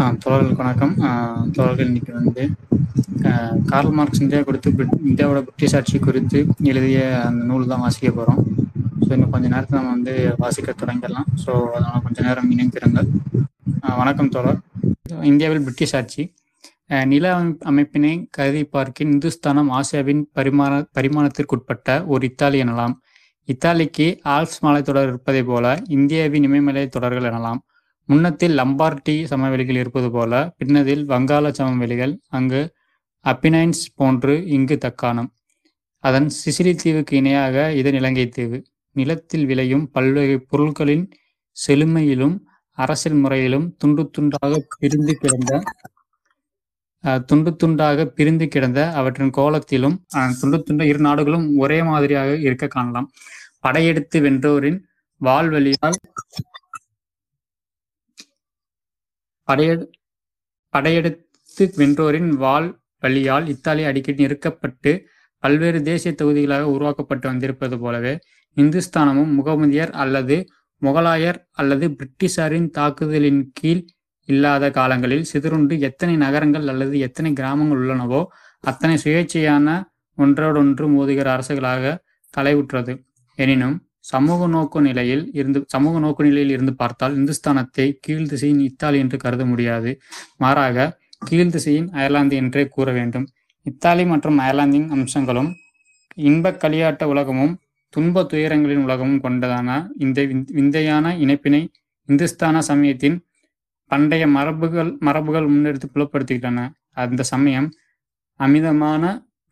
தோழர்களுக்கு வணக்கம். தோழர்கள் இன்னைக்கு வந்து கார்ல் மார்க்ஸ் இந்தியா கொடுத்து இந்தியாவோட பிரிட்டிஷ் ஆட்சி குறித்து எழுதிய அந்த நூல் தான் வாசிக்க போகிறோம் ஸோ இன்னும் கொஞ்ச நேரத்தில் நம்ம வந்து வாசிக்க தொடங்கிடலாம். ஸோ அதனால் கொஞ்சம் நேரம் இணைந்திருங்கள். வணக்கம் தோழர். இந்தியாவில் பிரிட்டிஷ் ஆட்சி. நில அமைப்பினை கருதி பார்க்கின் இந்துஸ்தானம் ஆசியாவின் பரிமாண பரிமாணத்திற்குட்பட்ட ஒரு இத்தாலி எனலாம். இத்தாலிக்கு ஆல்ப்ஸ் மலைத்தொடர் இருப்பதைப் போல இந்தியாவின் இமயமலை தொடர்கள் எனலாம். முன்னத்தில் லம்பார்டி சமவெளிகள் இருப்பது போல பின்னதில் வங்காள சமவெளிகள் அங்கு அப்பினைன்ஸ் போன்று இங்கு தக்காணம். அதன் சிசிலி தீவுக்கு இணையாக இதன் இலங்கை தீவு. நிலத்தில் விளையும் பல்வகை பொருட்களின் செழுமையிலும் அரசியல் முறையிலும் துண்டு துண்டாக பிரிந்து கிடந்த அஹ், துண்டு துண்டாக பிரிந்து கிடந்த அவற்றின் கோலத்திலும் அஹ், துண்டு துண்ட இரு நாடுகளும் ஒரே மாதிரியாக இருக்க காணலாம். படையெடுத்து வென்றோரின் வாழ்வழியால் படையெடுத்து வென்றோரின் வாள் வழியால் இத்தாலி அடிக்கடி நெருக்கப்பட்டு பல்வேறு தேசிய தொகுதிகளாக உருவாக்கப்பட்டு வந்திருப்பது போலவே இந்துஸ்தானமும் முகமதியர் அல்லது முகலாயர் அல்லது பிரிட்டிஷாரின் தாக்குதலின் கீழ் இல்லாத காலங்களில் சிதறுண்டு எத்தனை நகரங்கள் அல்லது எத்தனை கிராமங்கள் உள்ளனவோ அத்தனை சுயேட்சையான ஒன்றோடொன்று மோதுகிற அரசுகளாக தலைவுற்றது. எனினும் சமூக நோக்கு நிலையில் இருந்து சமூக நோக்கு நிலையில் இருந்து பார்த்தால் இந்துஸ்தானத்தை கீழ் திசையின் இத்தாலி என்று கருத முடியாது. மாறாக கீழ் திசையின் அயர்லாந்து என்றே கூற வேண்டும். இத்தாலி மற்றும் அயர்லாந்தின் அம்சங்களும் இன்பக் களியாட்ட உலகமும் துன்ப துயரங்களின் உலகமும் கொண்டதான இந்த விந்தையான இணைப்பினை இந்துஸ்தான சமயத்தின் பண்டைய மரபுகள் மரபுகள் முன்னெடுத்து புலப்படுத்துகின்றன. அந்த சமயம் அமிதமான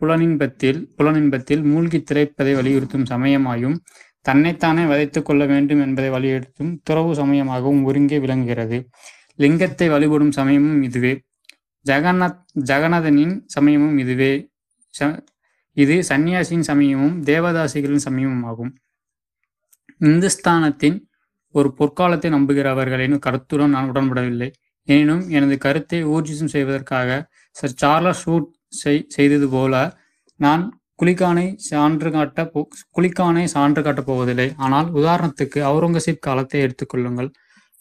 புலனின்பத்தில் புலனின்பத்தில் மூழ்கித் திரைப்பதை வலியுறுத்தும் சமயமாயும் தன்னைத்தானே வதைத்துக் கொள்ள வேண்டும் என்பதை வலியுறுத்தும் துறவு சமயமாகவும் ஒருங்கே விளங்குகிறது. லிங்கத்தை வழிபடும் சமயமும் இதுவே. ஜெகநாத் ஜெகநாதனின் சமயமும் இதுவே. ச- இது சன்னியாசியின் சமயமும் தேவதாசிகளின் சமயமும் ஆகும். இந்துஸ்தானத்தின் ஒரு பொற்காலத்தை நம்புகிறவர்களின் கருத்துடன் நான் உடன்படவில்லை. எனினும் எனது கருத்தை ஊர்ஜிதம் செய்வதற்காக சர் சார்லஸ் ஷூட் செய்- செய்தது போல நான் குலிகானை சான்று காட்ட போ குலிகானை சான்று காட்டப் போவதில்லை. ஆனால் உதாரணத்துக்கு அவுரங்கசீப் காலத்தை எடுத்துக்கொள்ளுங்கள்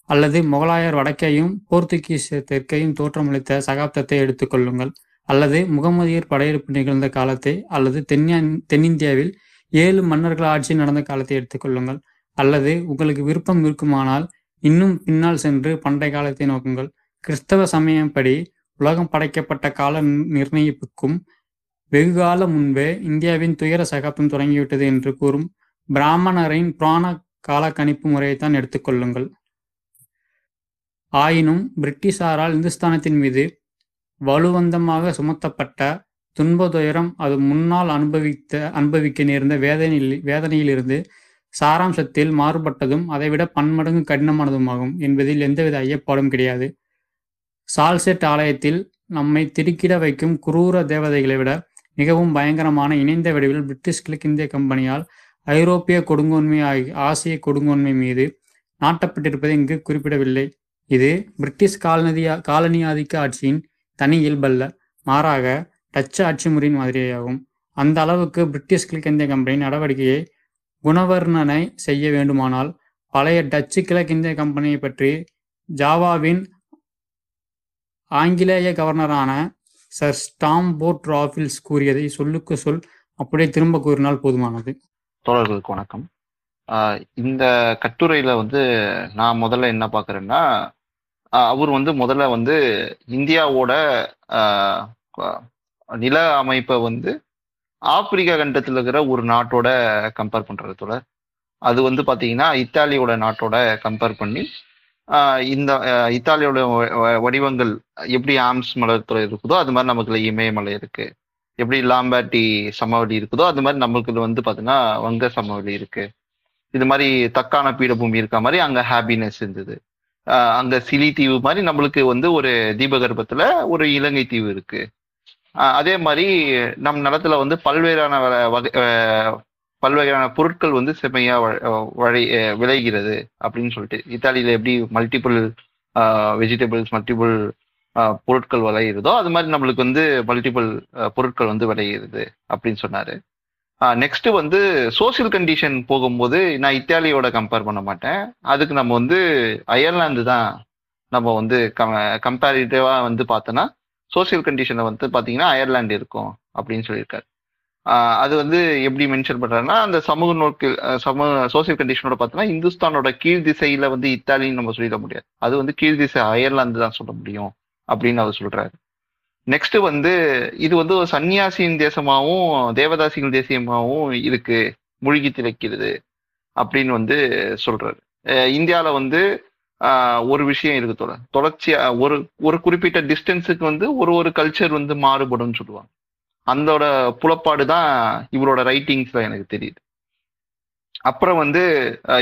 அல்லது முகலாயர் வடக்கையும் போர்த்துகீஸ் தெற்கையும் தோற்றமளித்த சகாப்தத்தை எடுத்துக்கொள்ளுங்கள் அல்லது முகமதியர் படையெடுப்பு நிகழ்ந்த காலத்தை அல்லது தென்னியா தென்னிந்தியாவில் ஏழு மன்னர்கள் ஆட்சி நடந்த காலத்தை எடுத்துக்கொள்ளுங்கள் அல்லது உங்களுக்கு விருப்பம் இருக்குமானால் இன்னும் பின்னால் சென்று பண்டைய காலத்தை நோக்குங்கள். கிறிஸ்தவ சமயப்படி உலகம் படைக்கப்பட்ட கால நிர்ணயிப்புக்கும் வெகுகாலம் முன்பே இந்தியாவின் துயர சகாப்தம் தொடங்கிவிட்டது என்று கூறும் பிராமணரின் புராண கால கணிப்பு முறையைத்தான் எடுத்துக்கொள்ளுங்கள் ஆயினும் பிரிட்டிஷாரால் இந்துஸ்தானத்தின் மீது வலுவந்தமாக சுமத்தப்பட்ட துன்ப துயரம் அது முன்னால் அனுபவித்த அனுபவிக்க நேர்ந்த வேதனையில் வேதனையிலிருந்து சாராம்சத்தில் மாறுபட்டதும் அதைவிட பன்மடங்கு கடினமானதுமாகும் என்பதில் எந்தவித ஐயப்பாடும் கிடையாது. சால்செட் ஆலயத்தில் நம்மை திடுக்கிட வைக்கும் குரூர தேவதைகளை விட மிகவும் பயங்கரமான இணைந்த வடிவில் பிரிட்டிஷ் கிழக்கிந்திய கம்பெனியால் ஐரோப்பிய கொடுங்கோன்மை ஆகிய ஆசிய கொடுங்கோன்மை மீது நாட்டப்பட்டிருப்பதை இங்கு குறிப்பிடவில்லை. இது பிரிட்டிஷ் காலனி காலனி ஆதிக்க ஆட்சியின் தனி இயல்பல்ல மாறாக டச்சு ஆட்சி முறையின் மாதிரியாகும். அந்த அளவுக்கு பிரிட்டிஷ் கிழக்கிந்திய கம்பெனி நடவடிக்கையை குணவர்ணனை செய்ய வேண்டுமானால் பழைய டச்சு கிழக்கிந்திய கம்பெனியை பற்றி ஜாவாவின் ஆங்கிலேய கவர்னரான சர் ஸ்டாம் போர்ட் ராஃபில்ஸ் கூறியதை சொல்லுக்கு சொல் அப்படியே திரும்ப கூறினால் போதுமானது. தோழர்களுக்கு வணக்கம். இந்த கட்டுரையில வந்து நான் முதல்ல என்ன பார்க்குறேன்னா அவர் வந்து முதல்ல வந்து இந்தியாவோட நில அமைப்பை வந்து ஆப்பிரிக்கா கண்டத்தில் இருக்கிற ஒரு நாட்டோட கம்பேர் பண்றது தோழர். அது வந்து பாத்தீங்கன்னா இத்தாலியோட நாட்டோட கம்பேர் பண்ணி இந்த இத்தாலியோட வ- வடிவங்கள் எப்படி ஆம்ஸ் மலர்த்துறை இருக்குதோ அது மாதிரி நமக்குள்ள இமயமலை இருக்கு. எப்படி லாம்பாட்டி சமவெளி இருக்குதோ அது மாதிரி நம்மளுக்கு வந்து பார்த்தீங்கன்னா வங்க சமவெளி இருக்கு. இது மாதிரி தக்கான பீடபூமி இருக்க மாதிரி அங்கே ஹாப்பினஸ் இருந்தது. அங்கே சிலி தீவு மாதிரி நம்மளுக்கு வந்து ஒரு தீபகற்பத்தில் ஒரு இலங்கை தீவு இருக்கு. அதே மாதிரி நம் நிலத்துல வந்து பல்வேறான வ- வகை பல்வகையான பொருட்கள் வந்து செம்மையா வ- வழி விளைகிறது அப்படின்னு சொல்லிட்டு. இத்தாலியில எப்படி மல்டிபிள் வெஜிடபிள்ஸ் மல்டிபிள் பொருட்கள் விளையிறதோ அது மாதிரி நம்மளுக்கு வந்து மல்டிபிள் பொருட்கள் வந்து விளையிறது அப்படின்னு சொன்னாரு. நெக்ஸ்ட் வந்து சோசியல் கண்டிஷன் போகும்போது நான் இத்தாலியோட கம்பேர் பண்ண மாட்டேன். அதுக்கு நம்ம வந்து அயர்லாந்து தான் நம்ம வந்து கம்பேரிட்டிவா வந்து பார்த்தோன்னா சோசியல் கண்டிஷனை வந்து பார்த்தீங்கன்னா அயர்லாந்து இருக்கும் அப்படின்னு சொல்லியிருக்காரு. அது வந்து எப்படி மென்ஷன் பண்றாருன்னா அந்த சமூக நோக்கு சமூக சோசியல் கண்டிஷனோட பார்த்தோன்னா இந்துஸ்தானோட கீழ் திசையில வந்து இத்தாலின்னு நம்ம சொல்லிட முடியாது. அது வந்து கீழ் திசை அயர்லாந்து தான் சொல்ல முடியும் அப்படின்னு அவர் சொல்றாரு. நெக்ஸ்ட் வந்து இது வந்து ஒரு சன்னியாசியின் தேசமாகவும் தேவதாசிகள் தேசியமாகவும் இருக்கு மூழ்கி திளைக்கிறது அப்படின்னு வந்து சொல்றாரு. இந்தியாவில் வந்து ஒரு விஷயம் இருக்கு தொடர் தொடர்ச்சியா ஒரு ஒரு குறிப்பிட்ட டிஸ்டன்ஸுக்கு வந்து ஒரு ஒரு கல்ச்சர் வந்து மாறுபடும்னு சொல்லுவாங்க. அந்தோட புலப்பாடு தான் இவரோட ரைட்டிங்ஸ்ல எனக்கு தெரியுது. அப்புறம் வந்து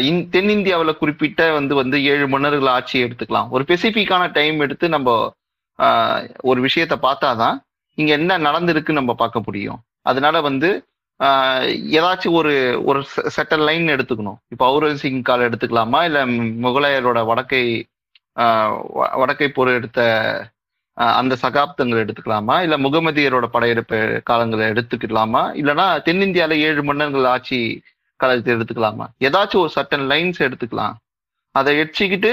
இன் தென்னிந்தியாவில் குறிப்பிட்ட வந்து வந்து ஏழு மன்னர்கள் ஆட்சியை எடுத்துக்கலாம். ஒரு ஸ்பெசிஃபிக்கான டைம் எடுத்து நம்ம ஒரு விஷயத்த பார்த்தாதான் இங்க என்ன நடந்திருக்குன்னு நம்ம பார்க்க முடியும். அதனால வந்து ஏதாச்சும் ஒரு ஒரு செட்டல் லைன் எடுத்துக்கணும். இப்போ அவுரங்கசிங் கால எடுத்துக்கலாமா? இல்லை முகலாயரோட வடக்கை வடக்கை போர் எடுத்த அந்த சகாப்தங்கள் எடுத்துக்கலாமா? இல்ல முகமதியரோட படையெடுப்பு காலங்களை எடுத்துக்கலாமா? இல்லைன்னா தென்னிந்தியால ஏழு மன்னர்கள் ஆட்சி காலத்தை எடுத்துக்கலாமா? ஏதாச்சும் ஒரு சட்டன் லைன்ஸ் எடுத்துக்கலாம். அதை எடுத்துக்கிட்டு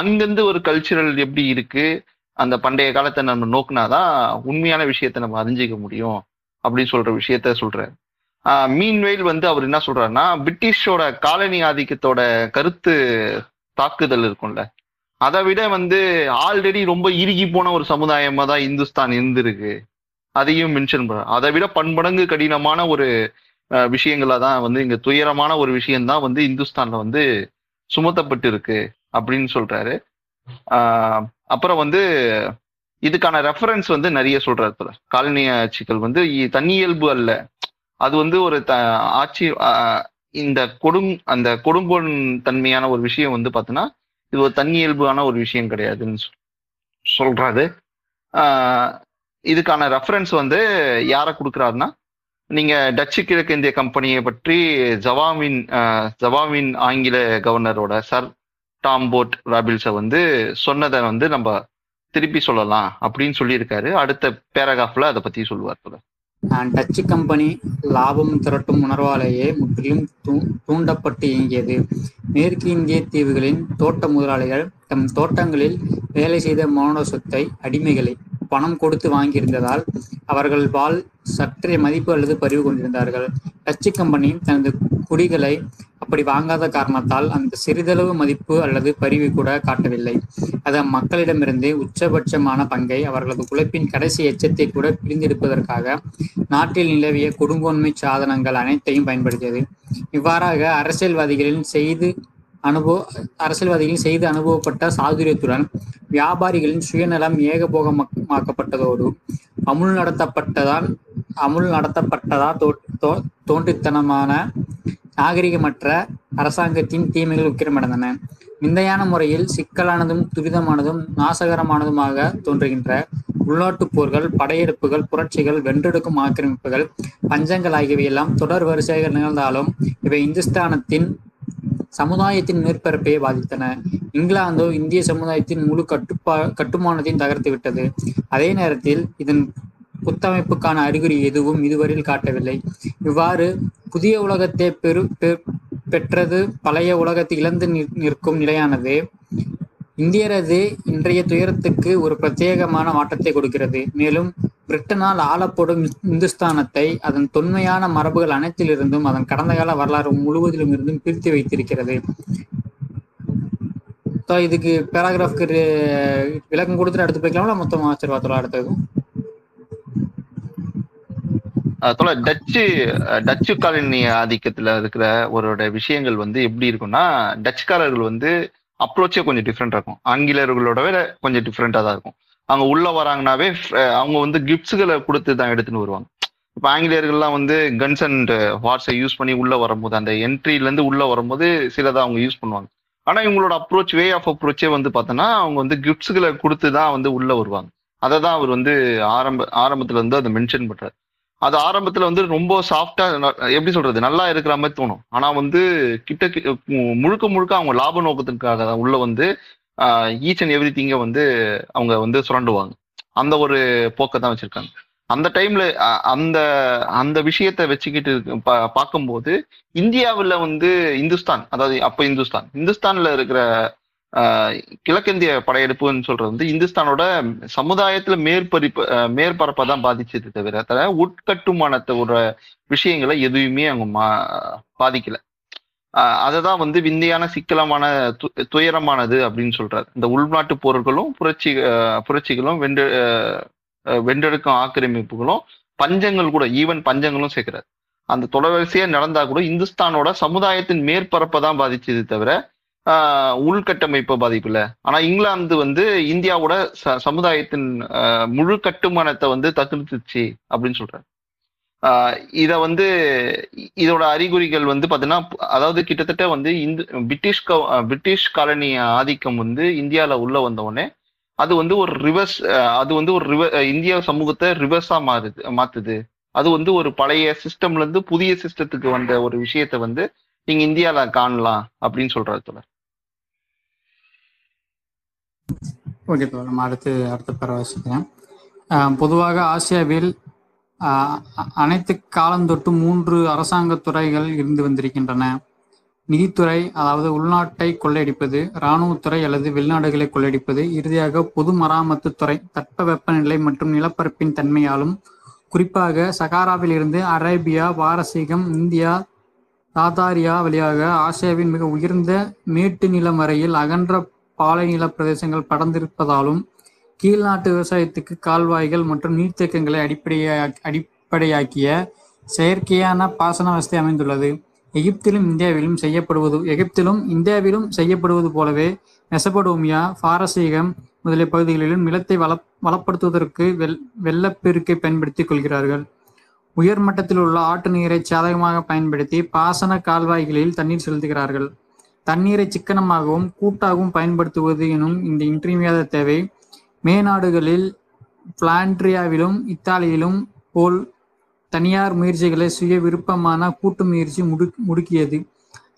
அங்கிருந்து ஒரு கல்ச்சுரல் எப்படி இருக்கு? அந்த பண்டைய காலத்தை நம்ம நோக்குனாதான் உண்மையான விஷயத்த நம்ம அறிஞ்சிக்க முடியும் அப்படின்னு சொல்ற விஷயத்த சொல்றாரு. மீன்வெயில் வந்து அவர் என்ன சொல்றாருன்னா பிரிட்டிஷோட காலனி ஆதிக்கத்தோட கருத்து தாக்குதல் இருக்கும்ல. அதை விட வந்து ஆல்ரெடி ரொம்ப இறுகி போன ஒரு சமுதாயமா தான் இந்துஸ்தான் இருந்திருக்கு. அதையும் மென்ஷன் பண்ண அதை விட பன்மடங்கு கடினமான ஒரு விஷயங்களா தான் வந்து இங்க துயரமான ஒரு விஷயம்தான் வந்து இந்துஸ்தான்ல வந்து சுமத்தப்பட்டு இருக்கு அப்படின்னு சொல்றாரு. அப்புறம் வந்து இதுக்கான ரெஃபரன்ஸ் வந்து நிறைய சொல்றாரு இப்ப காலனி ஆட்சிகள் வந்து தன்னியல்பு அல்ல. அது வந்து ஒரு த ஆட்சி இந்த கொடும் அந்த கொடுங்கோன் தன்மையான ஒரு விஷயம் வந்து பார்த்தீங்கன்னா இது ஒரு தன்னியல்பான ஒரு விஷயம் கிடையாதுன்னு சொல்- சொல்றாரு. இதுக்கான ரெஃபரன்ஸ் வந்து யாரை கொடுக்குறாருன்னா நீங்க டச்சு கிழக்கிந்திய கம்பெனியை பற்றி ஜவாமின் ஜவாமின் ஆங்கில கவர்னரோட சர் டாம்போட் ராபில்ஸை வந்து சொன்னதை வந்து நம்ம திருப்பி சொல்லலாம் அப்படின்னு சொல்லியிருக்காரு. அடுத்த பேராகிராஃப்ல அதை பத்தி சொல்லுவார் போல. டச்சு கம்பெனி லாபம் திரட்டும் உணர்வாலேயே முற்றிலும் தூண்டப்பட்டு இயங்கியது. மேற்கு இந்திய தீவுகளின் தோட்ட முதலாளிகள் தம் தோட்டங்களில் வேலை செய்த மானுட சொத்தை அடிமைகளை பணம் கொடுத்து வாங்கியிருந்ததால் அவர்கள் வாழ் சற்றே மதிப்பு அல்லது பறிவு கொண்டிருந்தார்கள். டச்சு கம்பெனி தனது குடிகளை அப்படி வாங்காத காரணத்தால் அந்த சிறிதளவு மதிப்பு அல்லது பரிவு கூட காட்டவில்லை. அது மக்களிடமிருந்து உச்சபட்சமான பங்கை அவர்களது உழைப்பின் கடைசி எச்சத்தை கூட பிரிந்தெடுப்பதற்காக நாட்டில் நிலவிய கொடுங்கோன்மை சாதனங்கள் அனைத்தையும் பயன்படுத்தியது. இவ்வாறாக அரசியல்வாதிகளின் செய்து அனுபவ அரசியல்வாதிகளின் செய்து அனுபவப்பட்ட சாதுரியத்துடன் வியாபாரிகளின் சுயநலம் ஏகபோகமாக்கப்பட்டதோடு அமுல் நடத்தப்பட்டதால் அமுல் நடத்தப்பட்டதா தோ தோ- தோன்றித்தனமான நாகரிகமற்ற அரசாங்கத்தின் தீமைகள் உக்கிரமடைந்தன. விந்தையான முறையில் சிக்கலானதும் துரிதமானதும் நாசகரமானதுமாக தோன்றுகின்ற உள்நாட்டுப் போர்கள் படையெடுப்புகள் புரட்சிகள் வென்றெடுக்கும் ஆக்கிரமிப்புகள் பஞ்சங்கள் ஆகியவையெல்லாம் தொடர் வரிசைகள் நிகழ்ந்தாலும் இவை இந்துஸ்தானத்தின் சமுதாயத்தின் மேற்பரப்பையே பாதித்தன. இங்கிலாந்தோ இந்திய சமுதாயத்தின் முழு கட்டுப்பா கட்டுமானத்தையும் தகர்த்து விட்டது. அதே நேரத்தில் இதன் புத்தமைப்புக்கான அறிகுறி எதுவும் இதுவரையில் காட்டவில்லை. இவ்வாறு புதிய உலகத்தை பெரு பெற்றது பழைய உலகத்தை இழந்து நிற்- நிற்கும் நிலையானது. இந்தியரது இன்றைய துயரத்துக்கு ஒரு பிரத்யேகமான மாற்றத்தை கொடுக்கிறது. மேலும் பிரிட்டனால் ஆளப்படும் இந்துஸ்தானத்தை அதன் தொன்மையான மரபுகள் அனைத்திலிருந்தும் அதன் கடந்த கால வரலாறு முழுவதிலும் இருந்தும் பிரித்து வைத்திருக்கிறது. இதுக்கு பேராகிராஃப்க்கு விளக்கம் கொடுத்துட்டு அடுத்து போய்க்கலாமா மொத்தம் ஆச்சரியத்தோட அடுத்தது? தோல டச்சு டச்சு காலனி ஆதிக்கத்துல இருக்கிற ஒரு விஷயங்கள் வந்து எப்படி இருக்கும்னா டச்சுக்காரர்கள் வந்து அப்ரோச்சே கொஞ்சம் டிஃப்ரெண்ட் இருக்கும். ஆங்கிலேயர்களோட விட கொஞ்சம் டிஃப்ரெண்டா தான் இருக்கும். அவங்க உள்ள வராங்கனாவே அவங்க வந்து கிஃப்ட்ஸுகளை கொடுத்து தான் எடுத்துன்னு வருவாங்க. இப்போ ஆங்கிலேயர்கள்லாம் வந்து கன்ஸ் அண்ட் ஹார்ஸை யூஸ் பண்ணி உள்ள வரும்போது அந்த என்ட்ரில இருந்து உள்ள வரும்போது சிலதை அவங்க யூஸ் பண்ணுவாங்க. ஆனா இவங்களோட அப்ரோச் வே ஆஃப் அப்ரோச்சே வந்து பார்த்தோன்னா அவங்க வந்து கிஃப்ட்ஸுகளை கொடுத்து தான் வந்து உள்ள வருவாங்க. அதை தான் அவர் வந்து ஆரம்ப ஆரம்பத்துல இருந்து அதை மென்ஷன் பண்றாரு. அது ஆரம்பத்துல வந்து ரொம்ப சாஃப்டா எப்படி சொல்றது நல்லா இருக்கிற மாதிரி தோணும். ஆனா வந்து கிட்ட முழுக்க முழுக்க அவங்க லாப நோக்கத்துக்காக தான் உள்ள வந்து ஈச் அண்ட் எவ்ரி திங்கை வந்து அவங்க வந்து சுரண்டுவாங்க. அந்த ஒரு போக்கை தான் வச்சிருக்காங்க. அந்த டைம்ல அந்த அந்த விஷயத்தை வச்சுக்கிட்டு பா- பார்க்கும்போது இந்தியாவுல வந்து இந்துஸ்தான் அதாவது அப்போ இந்துஸ்தான். இந்துஸ்தான்ல இருக்கிற ஆஹ் கிழக்கிந்திய படையெடுப்புன்னு சொல்றது வந்து இந்துஸ்தானோட சமுதாயத்துல மேற்பரிப்பு மேற்பரப்பை தான் பாதிச்சது தவிர தவிர உட்கட்டுமானத்தோட விஷயங்களை எதுவுமே அவங்க மா- பாதிக்கல. அதை தான் வந்து விந்தையான சிக்கலமான து- துயரமானது அப்படின்னு சொல்றாரு. இந்த உள்நாட்டு போர்களும் புரட்சி புரட்சிகளும் வென்று ஆஹ் வென்றெடுக்கும் ஆக்கிரமிப்புகளும் பஞ்சங்கள் கூட ஈவன் பஞ்சங்களும் சேர்க்கிறார். அந்த தொடர்வரிசையா நடந்தா கூட இந்துஸ்தானோட சமுதாயத்தின் மேற்பரப்பை தான் பாதிச்சது தவிர ஆஹ் உள்கட்டமைப்பை பாதிப்புல ஆனா இங்கிலாந்து வந்து இந்தியாவோட ச சமுதாயத்தின் ஆஹ் முழு கட்டுமானத்தை வந்து தத்துருத்துச்சு அப்படின்னு சொல்றாரு. இத வந்து இதோட அறிகுறிகள் வந்து பாத்தீங்கன்னா அதாவது கிட்டத்தட்ட வந்து இந்து பிரிட்டிஷ் பிரிட்டிஷ் காலனி ஆதிக்கம் வந்து இந்தியாவில் உள்ள வந்தவுடனே அது வந்து ஒரு ரிவர்ஸ் அது வந்து ஒரு ரிவ இந்தியா இந்திய சமூகத்தை ரிவர்ஸா மாறுது மாத்துது. அது வந்து ஒரு பழைய சிஸ்டம்ல இருந்து புதிய சிஸ்டத்துக்கு வந்த ஒரு விஷயத்த வந்து நீங்க இந்தியால காணலாம் அப்படின்னு சொல்றாரு தோழர். ஓகே தோழர் அடுத்து அடுத்த பேர பொதுவாக ஆசியாவில் அனைத்து காலந்தொட்டு மூன்று அரசாங்க துறைகள் இருந்து வந்திருக்கின்றன. நிதித்துறை அதாவது உள்நாட்டை கொள்ளையடிப்பது இராணுவத்துறை அல்லது வெளிநாடுகளை கொள்ளையடிப்பது இறுதியாக பொது மராமத்து துறை தட்பவெப்பநிலை மற்றும் நிலப்பரப்பின் தன்மையாலும் குறிப்பாக சகாராவில் இருந்து அரேபியா பாரசீகம் இந்தியா தாதாரியா வழியாக ஆசியாவின் மிக உயர்ந்த மேட்டு நிலம் வரையில் அகன்ற பாலைநில பிரதேசங்கள் படர்ந்திருப்பதாலும் கீழ்நாட்டு விவசாயத்துக்கு கால்வாய்கள் மற்றும் நீர்த்தேக்கங்களை அடிப்படையா அடிப்படையாக்கிய செயற்கையான பாசன வசதி அமைந்துள்ளது. எகிப்திலும் இந்தியாவிலும் செய்யப்படுவது எகிப்திலும் இந்தியாவிலும் செய்யப்படுவது போலவே மெசபடோமியா பாரசீகம் முதலிய பகுதிகளிலும் நிலத்தை வள வளப்படுத்துவதற்கு வெள் வெள்ளப்பெருக்கை பயன்படுத்திக் கொள்கிறார்கள். உயர் மட்டத்தில் உள்ள ஆட்டு நீரை சாதகமாக பயன்படுத்தி பாசன கால்வாய்களில் தண்ணீர் செலுத்துகிறார்கள். தண்ணீரை சிக்கனமாகவும் கூட்டாகவும் பயன்படுத்துவது எனும் இந்த இன்றியமையாத தேவை. மேநாடுகளில் பிளாண்ட்ரியாவிலும் இத்தாலியிலும் போல் தனியார் முயற்சிகளை சுய விருப்பமான கூட்டு முயற்சி முடு முடுக்கியது.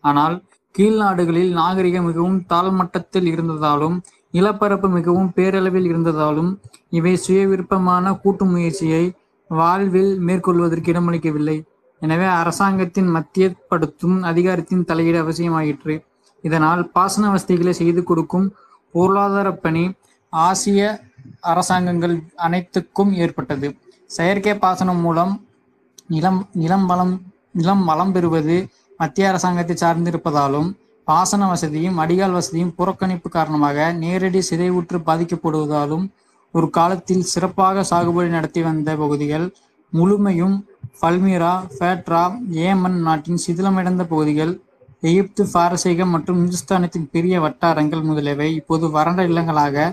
ஆனால் கீழ் நாடுகளில் நாகரிகம் மிகவும் தாழ்மட்டத்தில் இருந்ததாலும் நிலப்பரப்பு மிகவும் பேரளவில் இருந்ததாலும் இவை சுய விருப்பமான கூட்டு முயற்சியை வாழ்வில் மேற்கொள்வதற்கு இடமளிக்கவில்லை. எனவே அரசாங்கத்தின் மத்தியப்படுத்தும் அதிகாரத்தின் தலையீடு அவசியமாயிற்று. இதனால் பாசன வசதிகளை செய்து கொடுக்கும் பொருளாதார பணி ஆசிய அரசாங்கங்கள் அனைத்துக்கும் ஏற்பட்டது. செயற்கை பாசனம் மூலம் நிலம் நிலம் வளம் நிலம் வளம் பெறுவது மத்திய அரசாங்கத்தை சார்ந்திருப்பதாலும் பாசன வசதியும் அடிகால் வசதியும் புறக்கணிப்பு காரணமாக நேரடி சிதைவுற்று பாதிக்கப்படுவதாலும் ஒரு காலத்தில் சிறப்பாக சாகுபடி நடத்தி வந்த பகுதிகள் முழுமையும் பல்மீரா ஃபேட்ரா ஏமன் நாட்டின் சிதிலமடைந்த பகுதிகள் எகிப்து பாரசீகம் மற்றும் இந்துஸ்தானத்தின் பெரிய வட்டாரங்கள் முதலியவை இப்போது வறண்ட நிலங்களாக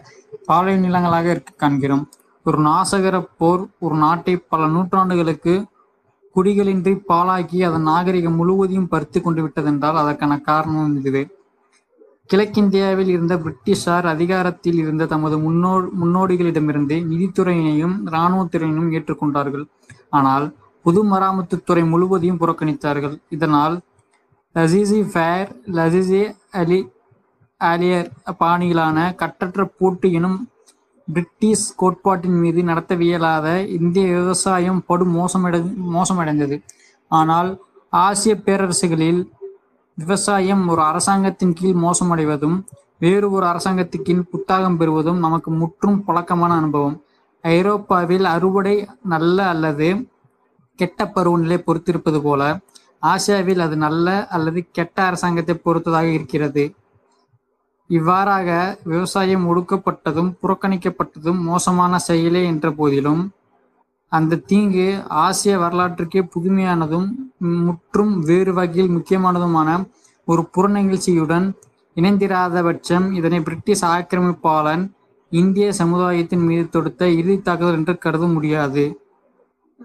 பாலை நிலங்களாக இருக்க காண்கிறோம். ஒரு நாசகர போர் ஒரு நாட்டை பல நூற்றாண்டுகளுக்கு குடிகளின்றி பாழாக்கி அதன் நாகரிகம் முழுவதையும் பறித்து கொண்டு விட்டதென்றால் அதற்கான காரணம் இதுவே. கிழக்கிந்தியாவில் இருந்த பிரிட்டிஷார் அதிகாரத்தில் இருந்த தமது முன்னோ முன்னோடிகளிடமிருந்து நிதித்துறையினையும் இராணுவத்துறையினையும் ஏற்றுக்கொண்டார்கள். ஆனால் பொது மராமத்து துறை முழுவதையும் புறக்கணித்தார்கள். இதனால் லசிசி ஃபேர் லசிசி அலி ஆலியர் பாணியிலான கட்டற்ற போட்டி எனும் பிரிட்டிஷ் கோட்பாட்டின் மீது நடத்தவியலாத இந்திய விவசாயம் படு மோசமடை மோசமடைந்தது. ஆனால் ஆசிய பேரரசுகளில் விவசாயம் ஒரு அரசாங்கத்தின் கீழ் மோசமடைவதும் வேறு ஒரு அரசாங்கத்துக்கின் புத்தாகம் பெறுவதும் நமக்கு முற்றும் பழக்கமான அனுபவம். ஐரோப்பாவில் அறுவடை நல்ல அல்லது கெட்ட பருவநிலை பொறுத்திருப்பது போல ஆசியாவில் அது நல்ல அல்லது கெட்ட அரசாங்கத்தை பொறுத்ததாக இருக்கிறது. இவ்வாறாக விவசாயம் ஒடுக்கப்பட்டதும் புறக்கணிக்கப்பட்டதும் மோசமான செயலே என்ற போதிலும் அந்த தீங்கு ஆசிய வரலாற்றுக்கே புதுமையானதும் முற்றும் வேறு வகையில் முக்கியமானதுமான ஒரு புறநிகழ்ச்சியுடன் இணைந்திராத பட்சம் இதனை பிரிட்டிஷ் ஆக்கிரமிப்பாளன் இந்திய சமுதாயத்தின் மீது தொடுத்த இறுதி தாக்குதல் என்று கருத முடியாது.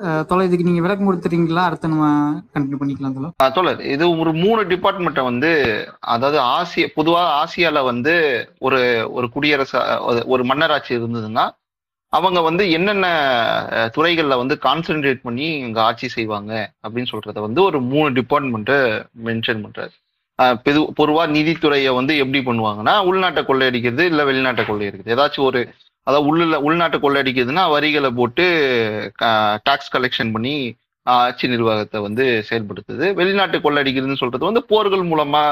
தொலை இதுக்கு நீங்க விளக்கம் கொடுத்துறீங்களா அடுத்து நம்ம கண்டினியூ பண்ணிக்கலாம் தோழர். இது ஒரு மூணு டிபார்ட்மெண்ட்டை வந்து அதாவது ஆசிய பொதுவாக ஆசியால வந்து ஒரு ஒரு குடியரசு ஒரு- மன்னராட்சி இருந்ததுன்னா அவங்க வந்து என்னென்ன துறைகளில் துறைகள்ல வந்து கான்சென்ட்ரேட் பண்ணி இங்க ஆட்சி செய்வாங்க அப்படின்னு சொல்றத வந்து ஒரு மூணு டிபார்ட்மெண்ட்டை மென்ஷன் பண்றாரு. பெது பொதுவாக நிதித்துறையை வந்து எப்படி பண்ணுவாங்கன்னா உள்நாட்டை கொள்ளையடிக்கிறது இல்லை வெளிநாட்டை கொள்ளையடிக்கிறது. ஏதாச்சும் ஒரு அதாவது உள்ள உள்நாட்டை கொள்ளடிக்குதுன்னா வரிகளை போட்டு டாக்ஸ் கலெக்ஷன் பண்ணி ஆட்சி நிர்வாகத்தை வந்து செயல்படுத்துது. வெளிநாட்டு கொள்ளடிக்கிறதுன்னு சொல்றது வந்து போர்கள் மூலமா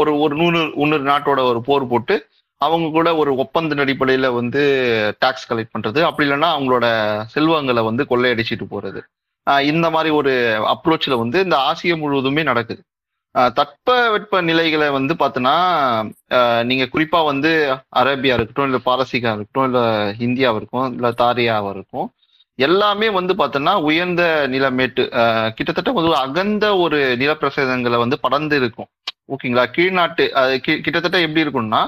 ஒரு ஒரு நூறு இன்னொரு நாட்டோட ஒரு போர் போட்டு அவங்க கூட ஒரு ஒப்பந்த அடிப்படையில வந்து டாக்ஸ் கலெக்ட் பண்றது. அப்படி இல்லைன்னா அவங்களோட செல்வங்களை வந்து கொள்ளையடிச்சிட்டு போறது. இந்த மாதிரி ஒரு அப்ரோச்ல வந்து இந்த ஆசியா முழுவதுமே நடக்குது. தட்பவெட்ப தட்ப நிலைகளை வந்து பார்த்தோன்னா நீங்கள் குறிப்பாக வந்து அரேபியா இருக்கட்டும் இல்லை பாரசீகா இருக்கட்டும் இல்லை இந்தியாவாக இருக்கும் இல்லை தாரியாவாக இருக்கும். எல்லாமே வந்து பார்த்தோன்னா உயர்ந்த நிலமேட்டு கிட்டத்தட்ட ஒரு அகந்த ஒரு நிலப்பிரசேதங்களை வந்து படர்ந்து இருக்கும். ஓகேங்களா? கீழ்நாட்டு அது கிட்டத்தட்ட எப்படி இருக்கும்னா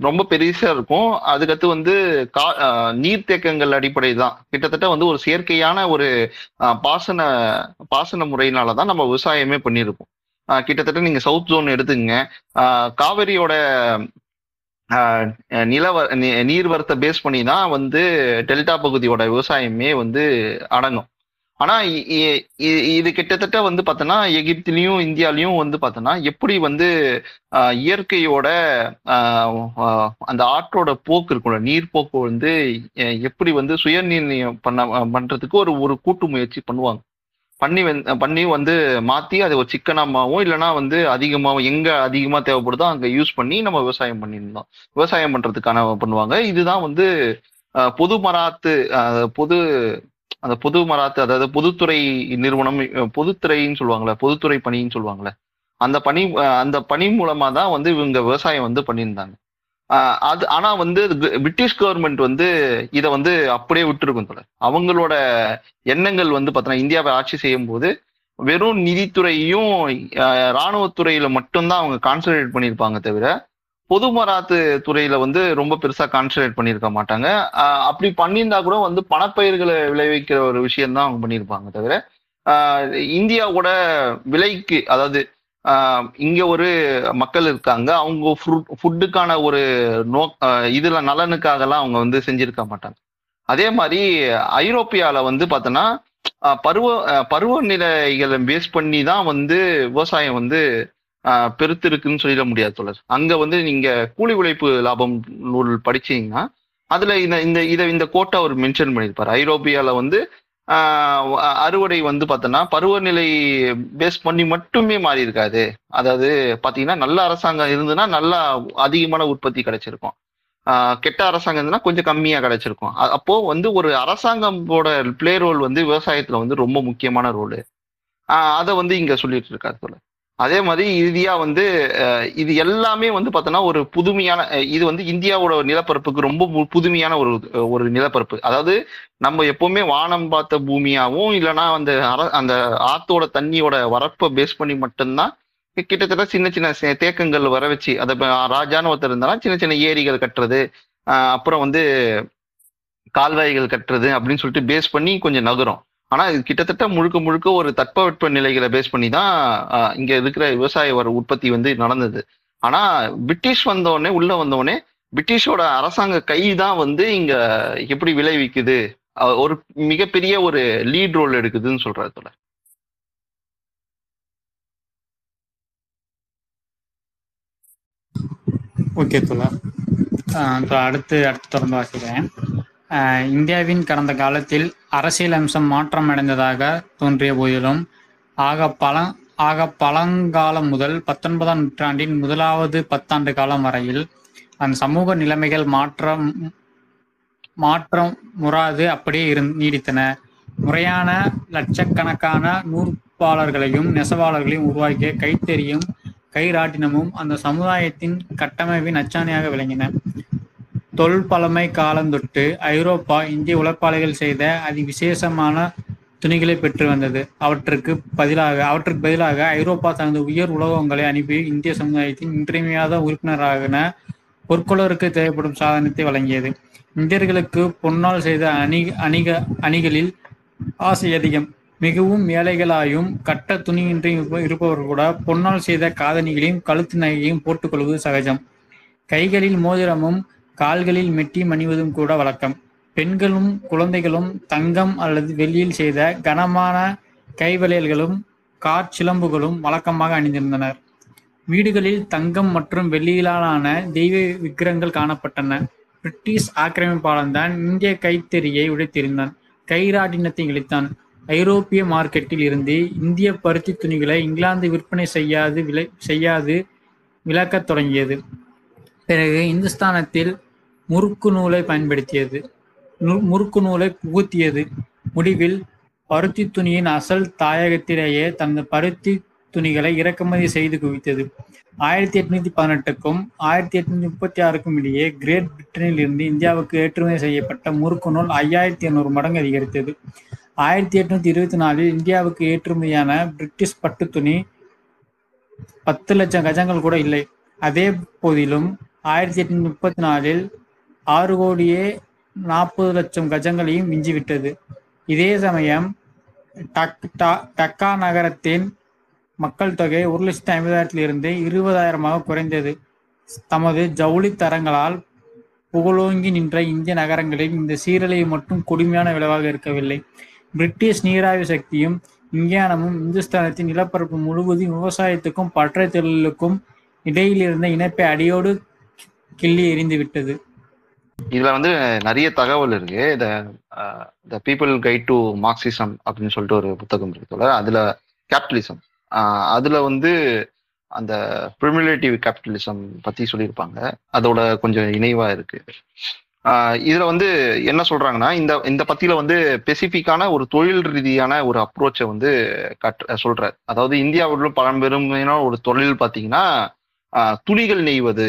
ரொம்ப பெருசா இருக்கும். அதுக்கடுத்து வந்து கா நீர்த்தேக்கங்கள் அடிப்படை தான் கிட்டத்தட்ட வந்து ஒரு செயற்கையான ஒரு பாசன பாசன முறையினால தான் நம்ம விவசாயமே பண்ணியிருக்கோம். கிட்டத்தட்ட நீங்க சவுத் ஜோன் எடுத்துங்க காவேரியோட நிலவ நீ- நீர்வரத்தை பேஸ் பண்ணி தான் வந்து டெல்டா பகுதியோட விவசாயமே வந்து அடங்கும். ஆனா இது கிட்டத்தட்ட வந்து பார்த்தோன்னா எகிப்திலையும் இந்தியாலையும் வந்து பார்த்தோன்னா எப்படி வந்து இயற்கையோட அந்த ஆற்றோட போக்கு இருக்கும்ல நீர் போக்கு வந்து எப்படி வந்து சுயநிர்ணயம் பண்ண பண்றதுக்கு ஒரு ஒரு கூட்டு முயற்சி பண்ணுவாங்க. பண்ணி வந்து பண்ணி வந்து மாத்தி அதை ஒரு சிக்கனமாகவும் இல்லைன்னா வந்து அதிகமாகவும் எங்க அதிகமா தேவைப்படுதோ அங்க யூஸ் பண்ணி நம்ம விவசாயம் பண்ணியிருந்தோம் விவசாயம் பண்றதுக்கான பண்ணுவாங்க. இதுதான் வந்து பொது மராத்து பொது அந்த பொது மராத்து அதாவது பொதுத்துறை நிறுவனம் பொதுத்துறைன்னு சொல்லுவாங்கல்ல பொதுத்துறை பணின்னு சொல்லுவாங்கல்ல அந்த பணி அந்த பணி மூலமா தான் வந்து இவங்க விவசாயம் வந்து பண்ணியிருந்தாங்க. அது ஆனா வந்து பிரிட்டிஷ் கவர்மெண்ட் வந்து இதை வந்து அப்படியே விட்டுருக்கும் தொடர் அவங்களோட எண்ணங்கள் வந்து பார்த்தோன்னா இந்தியாவை ஆட்சி செய்யும் போது வெறும் நிதித்துறையும் இராணுவத்துறையில மட்டும்தான் அவங்க கான்சன்ட்ரேட் பண்ணியிருப்பாங்க தவிர பொது மராத்து துறையில வந்து ரொம்ப பெருசா கான்சன்ட்ரேட் பண்ணியிருக்க மாட்டாங்க. அப்படி பண்ணியிருந்தா கூட வந்து பணப்பயிர்களை விளைவிக்கிற ஒரு விஷயம் தான் அவங்க பண்ணியிருப்பாங்க தவிர இந்தியா இந்தியாவோட விலைக்கு அதாவது இங்க ஒரு மக்கள் இருக்காங்க. அவங்க ஃபுட்டுக்கான ஒரு நோ ஆஹ் இதுல நலனுக்காகலாம் அவங்க வந்து செஞ்சிருக்க மாட்டாங்க. அதே மாதிரி ஐரோப்பியால வந்து பார்த்தோன்னா பருவ பருவநிலைகளை பேஸ் பண்ணி தான் வந்து விவசாயம் வந்து பெருத்து இருக்குன்னு சொல்லிட முடியாது தொடர் அங்க வந்து நீங்க கூலி உழைப்பு லாபம் நூல் படிச்சீங்கன்னா அதுல இந்த இந்த இதை இந்த கோட்டை அவர் மென்ஷன் பண்ணியிருப்பார். ஐரோப்பியால வந்து அறுவடை வந்து பார்த்தோன்னா பருவநிலை பேஸ் பண்ணி மட்டுமே மாறி இருக்காது அதாவது பார்த்தீங்கன்னா நல்ல அரசாங்கம் இருந்ததுன்னா நல்லா அதிகமான உற்பத்தி கிடைச்சிருக்கும். கெட்ட அரசாங்கம் இருந்ததுன்னா கொஞ்சம் கம்மியாக கிடைச்சிருக்கும். அப்போ வந்து ஒரு அரசாங்கத்தோட பிளே ரோல் வந்து விவசாயத்துல வந்து ரொம்ப முக்கியமான ரோல் அதை வந்து இங்க சொல்லிட்டு இருக்காரு சொல்ல அதே மாதிரி இறுதியா வந்து இது எல்லாமே வந்து பார்த்தோன்னா ஒரு புதுமையான இது வந்து இந்தியாவோட நிலப்பரப்புக்கு ரொம்ப புதுமையான ஒரு ஒரு நிலப்பரப்பு. அதாவது நம்ம எப்பவுமே வானம் பார்த்த பூமியாகவும் இல்லைன்னா அந்த அந்த ஆத்தோட தண்ணியோட வரப்பை பேஸ் பண்ணி மட்டும்தான் கிட்டத்தட்ட சின்ன சின்ன சே- தேக்கங்கள் வர வச்சு அதை ராஜான்னு ஒருத்தர் இருந்தாலும் சின்ன சின்ன ஏரிகள் கட்டுறது அப்புறம் வந்து கால்வாய்கள் கட்டுறது அப்படின்னு சொல்லிட்டு பேஸ் பண்ணி கொஞ்சம் நகரும். ஆனா இது கிட்டத்தட்ட முழுக்க முழுக்க ஒரு தட்பவெட்ப நிலைகளை பேஸ் பண்ணி தான் இங்க இருக்கிற விவசாய வர உற்பத்தி வந்து நடந்தது. ஆனா பிரிட்டிஷ் வந்தோடனே உள்ள வந்தோடனே பிரிட்டிஷோட அரசாங்க கை தான் வந்து இங்க எப்படி விளைவிக்குது? ஒரு மிகப்பெரிய ஒரு லீட் ரோல் எடுக்குதுன்னு சொல்றாரு தோழர். ஓகே தோழா அடுத்து அடுத்து தொடர்ந்து வாசிக்கிறேன் இந்தியாவின் கடந்த காலத்தில் அரசியல் அம்சம் மாற்றம் அடைந்ததாக தோன்றிய போதிலும் ஆக பழ ஆக பழங்காலம் முதல் பத்தொன்பதாம் நூற்றாண்டின் முதலாவது பத்தாண்டு காலம் வரையில் அந்த சமூக நிலைமைகள் மாற்றம் மாற்றம் முறாது அப்படியே இரு நீடித்தன. முறையான லட்சக்கணக்கான நூற்பாளர்களையும் நெசவாளர்களையும் உருவாக்கிய கைத்தறியும் கைராட்டினமும் அந்த சமுதாயத்தின் கட்டமைப்பின் அச்சாணியாக விளங்கின. தொல்பழமை காலந்தொட்டு ஐரோப்பா இந்திய உழைப்பாளிகள் செய்த அதி விசேஷமான துணிகளை பெற்று வந்தது. அவற்றுக்கு பதிலாக அவற்றுக்கு பதிலாக ஐரோப்பா தனது உயர் உலோகங்களை அனுப்பி இந்திய சமுதாயத்தின் இன்றியமையாத உறுப்பினராகன பொற்கொளருக்கு தேவைப்படும் சாதனத்தை வழங்கியது. இந்தியர்களுக்கு பொன்னால் செய்த அணி அணிக அணிகளில் ஆசை அதிகம். மிகவும் ஏழைகளாயும் கட்ட துணியின்றி இருப்ப- இருப்பவர் கூட பொன்னால் செய்த காதணிகளையும் கழுத்து நகையையும் போட்டுக்கொள்வது சகஜம். கைகளில் மோதிரமும் கால்களில் மெட்டி மணிவதும் கூட வழக்கம். பெண்களும் குழந்தைகளும் தங்கம் அல்லது வெள்ளியில் செய்த கனமான கைவளையல்களும் காற்சிலம்புகளும் வழக்கமாக அணிந்திருந்தனர். வீடுகளில் தங்கம் மற்றும் வெள்ளியிலான தெய்வ விக்கிரங்கள் காணப்பட்டன. பிரிட்டிஷ் ஆக்கிரமிப்பாளன்தான் இந்திய கைத்தறியை உடைத்திருந்தான். கைராட்டினத்தை இழித்தான். ஐரோப்பிய மார்க்கெட்டில் இருந்து இந்திய பருத்தி துணிகளை இங்கிலாந்து விற்பனை செய்யாது விலை செய்யாது விலக்கத் தொடங்கியது. பிறகு இந்துஸ்தானத்தில் முறுக்கு நூலை பயன்படுத்தியது. முறுக்கு நூலை புகுத்தியது. முடிவில் பருத்தி துணியின் அசல் தாயகத்திலேயே தனது பருத்தி துணிகளை இறக்குமதி செய்து குவித்தது. ஆயிரத்தி எட்நூத்தி பதினெட்டுக்கும் ஆயிரத்தி எட்நூத்தி முப்பத்தி ஆறுக்கும் இடையே கிரேட் பிரிட்டனில் இருந்து இந்தியாவுக்கு ஏற்றுமதி செய்யப்பட்ட முறுக்கு நூல் ஐயாயிரத்தி எண்ணூறு மடங்கு அதிகரித்தது. ஆயிரத்தி எட்நூத்தி இருபத்தி நாலில் இந்தியாவுக்கு ஏற்றுமதியான பிரிட்டிஷ் பட்டு துணி பத்து லட்சம் கஜங்கள் கூட இல்லை. அதே போதிலும் ஆயிரத்தி எட்நூத்தி முப்பத்தி நாலில் ஆறு கோடியே நாற்பது லட்சம் கஜங்களையும் மிஞ்சிவிட்டது. இதே சமயம் டக் டா- டக்கா நகரத்தின் மக்கள் தொகை ஒரு லட்சத்தி ஐம்பதாயிரத்திலிருந்து இருபதாயிரமாக குறைந்தது. தமது ஜவுளி தரங்களால் புகழோங்கி நின்ற இந்திய நகரங்களில் இந்த சீரழிவு மட்டும் கொடுமையான விளைவாக இருக்கவில்லை. பிரிட்டிஷ் நீராவி சக்தியும் விஞ்ஞானமும் இந்துஸ்தானத்தின் நிலப்பரப்பு முழுவதும் விவசாயத்துக்கும் பற்றை தொழிலுக்கும் இடையில் இருந்த இணைப்பை அடியோடு கிள்ளி எறிந்துவிட்டது இதுல வந்து நிறைய தகவல் இருக்கு. இந்த the people guide to Marxism அப்படின்னு சொல்லிட்டு ஒரு புத்தகம் இருக்கு அதுல கேபிட்டலிசம் அதுல வந்து அந்த ப்ரிமிலேட்டிவ் கேபிட்டலிசம் பத்தி சொல்லியிருப்பாங்க. அதோட கொஞ்சம் இணைவா இருக்கு. ஆஹ் இதுல வந்து என்ன சொல்றாங்கன்னா இந்த இந்த பத்தியில வந்து பெசிபிக்கான ஒரு தொழில் ரீதியான ஒரு அப்ரோச்சை வந்து கட் சொல்றாரு. அதாவது இந்தியாவில் பழம்பெருமையான ஒரு தொழில் பார்த்தீங்கன்னா துணிகள் நெய்வது.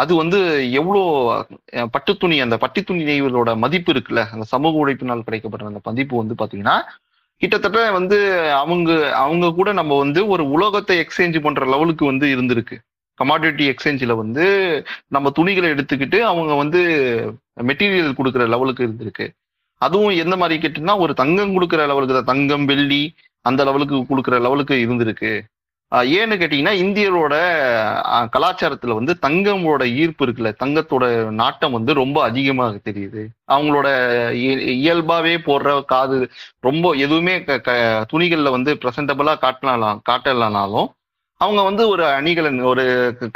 அது வந்து எவ்வளோ பட்டு துணி அந்த பட்டு துணி நெய்வதோட மதிப்பு இருக்குல்ல அந்த சமூக உழைப்பினால் கிடைக்கப்பட்ட அந்த மதிப்பு வந்து பார்த்தீங்கன்னா கிட்டத்தட்ட வந்து அவங்க அவங்க கூட நம்ம வந்து ஒரு உலோகத்தை எக்ஸ்சேஞ்ச் பண்ற லெவலுக்கு வந்து இருந்திருக்கு. கமாடிட்டி எக்ஸ்சேஞ்சில் வந்து நம்ம துணிகளை எடுத்துக்கிட்டு அவங்க வந்து மெட்டீரியல் கொடுக்குற லெவலுக்கு இருந்திருக்கு. அதுவும் எந்த மாதிரி கேட்டுன்னா ஒரு தங்கம் கொடுக்குற லெவலுக்கு தான். தங்கம் வெள்ளி அந்த லெவலுக்கு கொடுக்குற லெவலுக்கு இருந்திருக்கு. ஏன்னு கேட்டீங்கன்னா இந்தியரோட கலாச்சாரத்துல வந்து தங்கமோட ஈர்ப்பு இருக்குல்ல தங்கத்தோட நாட்டம் வந்து ரொம்ப அதிகமாக தெரியுது. அவங்களோட இயல்பாவே போடுற காது ரொம்ப எதுவுமே க- க- துணிகள்ல வந்து பிரசன்டபிளா காட்டலாம் காட்டலனாலும் அவங்க வந்து ஒரு அணிகலன் ஒரு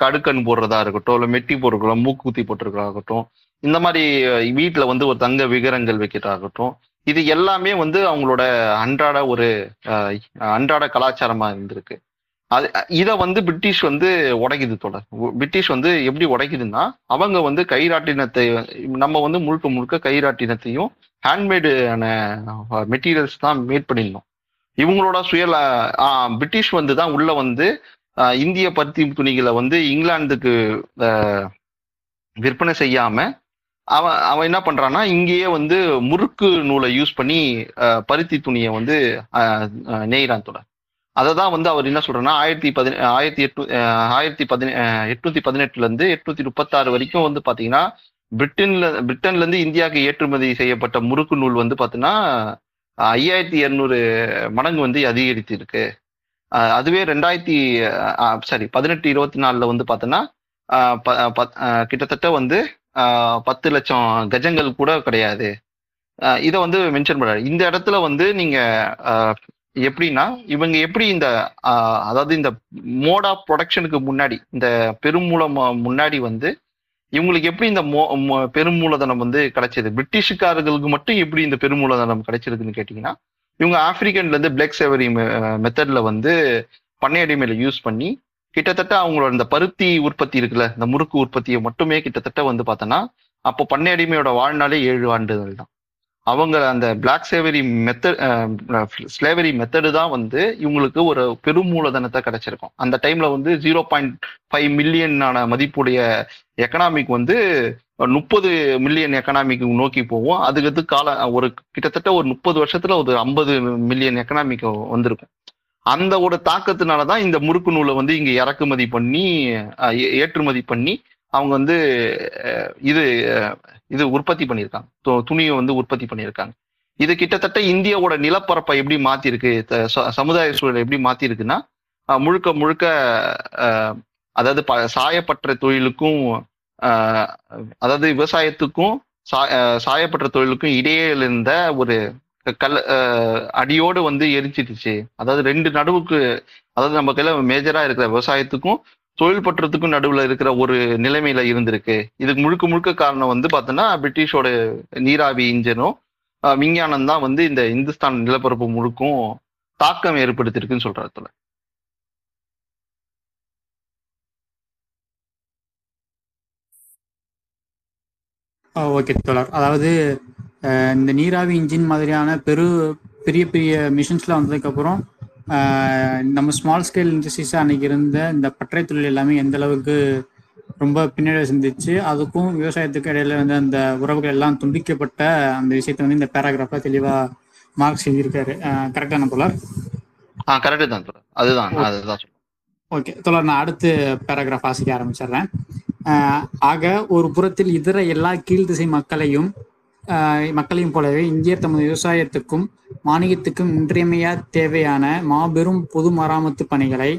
கடுக்கன் போடுறதா இருக்கட்டும் இல்ல மெட்டி போட்டுருக்கலாம் மூக்குத்தி போட்டிருக்கலாகட்டும் இந்த மாதிரி வீட்டில் வீட்டுல வந்து ஒரு தங்க விகரங்கள் வைக்கிறதாகட்டும் இது எல்லாமே வந்து அவங்களோட அன்றாட ஒரு அன்றாட கலாச்சாரமா இருந்திருக்கு. அது இதை வந்து பிரிட்டிஷ் வந்து உடைக்குது தொடர். பிரிட்டிஷ் வந்து எப்படி உடைக்குதுன்னா அவங்க வந்து கைராட்டினத்தை நம்ம வந்து முழுக்க முழுக்க கைராட்டினத்தையும் ஹேண்ட்மேடான மெட்டீரியல்ஸ் தான் மேட் பண்ணியிருந்தோம் இவங்களோட சுயல பிரிட்டிஷ் வந்து தான் உள்ள வந்து இந்திய பருத்தி துணிகளை வந்து இங்கிலாந்துக்கு விற்பனை செய்யாம அவன் அவன் என்ன பண்றான்னா இங்கேயே வந்து முறுக்கு நூலை யூஸ் பண்ணி பருத்தி துணியை வந்து நெய்கிறான் தொடர். அதை தான் வந்து அவர் என்ன சொல்றேன்னா ஆயிரத்தி பதி ஆயிரத்தி எட்டு ஆயிரத்தி பதினெ எட்நூத்தி பதினெட்டுல இருந்து எட்நூத்தி முப்பத்தாறு வரைக்கும் வந்து பாத்தீங்கன்னா பிரிட்டன்ல பிரிட்டன்ல இருந்து இந்தியாவுக்கு ஏற்றுமதி செய்யப்பட்ட முறுக்கு நூல் வந்து பாத்தீங்கன்னா ஐயாயிரத்தி இருநூறு மடங்கு வந்து அதிகரித்து இருக்கு அதுவே ரெண்டாயிரத்தி சாரி பதினெட்டு இருபத்தி நாலுல வந்து பார்த்தோன்னா கிட்டத்தட்ட வந்து பத்து லட்சம் கஜங்கள் கூட கிடையாது. இதை வந்து மென்ஷன் பண்றாரு. இந்த இடத்துல வந்து நீங்க எப்படின்னா இவங்க எப்படி இந்த அதாவது இந்த மோட் ஆஃப் ப்ரொடக்ஷனுக்கு முன்னாடி இந்த பெருமூலம் முன்னாடி வந்து இவங்களுக்கு எப்படி இந்த மோ பெருமூலதனம் வந்து கிடைச்சது? பிரிட்டிஷுக்காரர்களுக்கு மட்டும் எப்படி இந்த பெருமூலதனம் கிடைச்சிருக்குன்னு கேட்டிங்கன்னா இவங்க ஆப்பிரிக்கன்ல இருந்து பிளாக் சேவரி மெத்தட்ல வந்து பண்ணை அடிமையில யூஸ் பண்ணி கிட்டத்தட்ட அவங்களோட இந்த பருத்தி உற்பத்தி இருக்குல்ல இந்த முறுக்கு உற்பத்தியை மட்டுமே கிட்டத்தட்ட வந்து பார்த்தோன்னா அப்போ பண்ணை அடிமையோட வாழ்நாளே ஏழு ஆண்டுகள் தான். அவங்க அந்த black slavery method slavery method தான் வந்து இவங்களுக்கு ஒரு பெரும் மூலதனத்தை கிடைச்சிருக்கும். அந்த டைம்ல வந்து ஜீரோ பாயிண்ட் ஃபைவ் மில்லியனான மதிப்புடைய எக்கனாமிக் வந்து முப்பது மில்லியன் எக்கனாமிக் நோக்கி போவோம் அதுக்கு கால ஒரு கிட்டத்தட்ட ஒரு முப்பது வருஷத்துல ஒரு ஐம்பது மில்லியன் எக்கனாமிக் வந்திருக்கும். அந்த ஒரு தாக்கத்தினால தான் இந்த முறுக்கு நூலை வந்து இங்க இறக்குமதி பண்ணி ஏ- ஏற்றுமதி பண்ணி அவங்க வந்து இது இது உற்பத்தி பண்ணியிருக்காங்க. து- துணியை வந்து உற்பத்தி பண்ணியிருக்காங்க. இது கிட்டத்தட்ட இந்தியாவோட நிலப்பரப்பை எப்படி மாத்திருக்கு ச- சமுதாய சூழலை எப்படி மாத்திருக்குன்னா முழுக்க முழுக்க அதாவது ப சாயப்பட்ட தொழிலுக்கும் அதாவது விவசாயத்துக்கும் சா அஹ், சாயப்பட்ட தொழிலுக்கும் இடையே இருந்த ஒரு கல் அடியோடு வந்து எரிச்சிடுச்சு அதாவது ரெண்டு நடுவுக்கு அதாவது நம்ம கையில மேஜரா இருக்கிற விவசாயத்துக்கும் தொழில் பற்றத்துக்கும் நடுவுல இருக்கிற ஒரு நிலைமையில இருந்திருக்கு. இதுக்கு முழுக்க முழுக்க காரணம் வந்து பார்த்தோன்னா பிரிட்டிஷோட நீராவி இன்ஜினும் விஞ்ஞானம் தான் வந்து இந்த இந்துஸ்தான் நிலப்பரப்பு முழுக்கும் தாக்கம் ஏற்படுத்திருக்குன்னு சொல்றதுல ஓகே தோழர். அதாவது இந்த நீராவி இன்ஜின் மாதிரியான பெரு பெரிய பெரிய மிஷின்ஸ்லாம் வந்ததுக்கப்புறம் நம்ம ஸ்மால் ஸ்கேல் இண்டஸ்ட்ரீஸ் அன்னைக்கு இருந்த இந்த பற்றை தொழில் எல்லாமே எந்த அளவுக்கு ரொம்ப பின்னடைவு சிந்திச்சு அதுக்கும் விவசாயத்துக்கு இடையில வந்து அந்த உறவுகள் எல்லாம் துண்டிக்கப்பட்ட அந்த விஷயத்தை வந்து இந்த பேராகிராஃபா தெளிவா மார்க்ஸ் எழுதியிருக்காரு கரெக்டான தோழர்? ஆ கரெக்டு தான் தோழர். அதுதான் அதுதான் ஓகே தோழர் நான் அடுத்து பேராகிராஃப் வாசிக்க ஆரம்பிச்சிடுறேன். ஆக ஒரு புறத்தில் இதர எல்லா கீழ்திசை மக்களையும் மக்களையும் போலவே இந்தியர் தமது விவசாயத்துக்கும் மானியத்துக்கும் இன்றியமையா தேவையான மாபெரும் பொது மராமத்து பணிகளை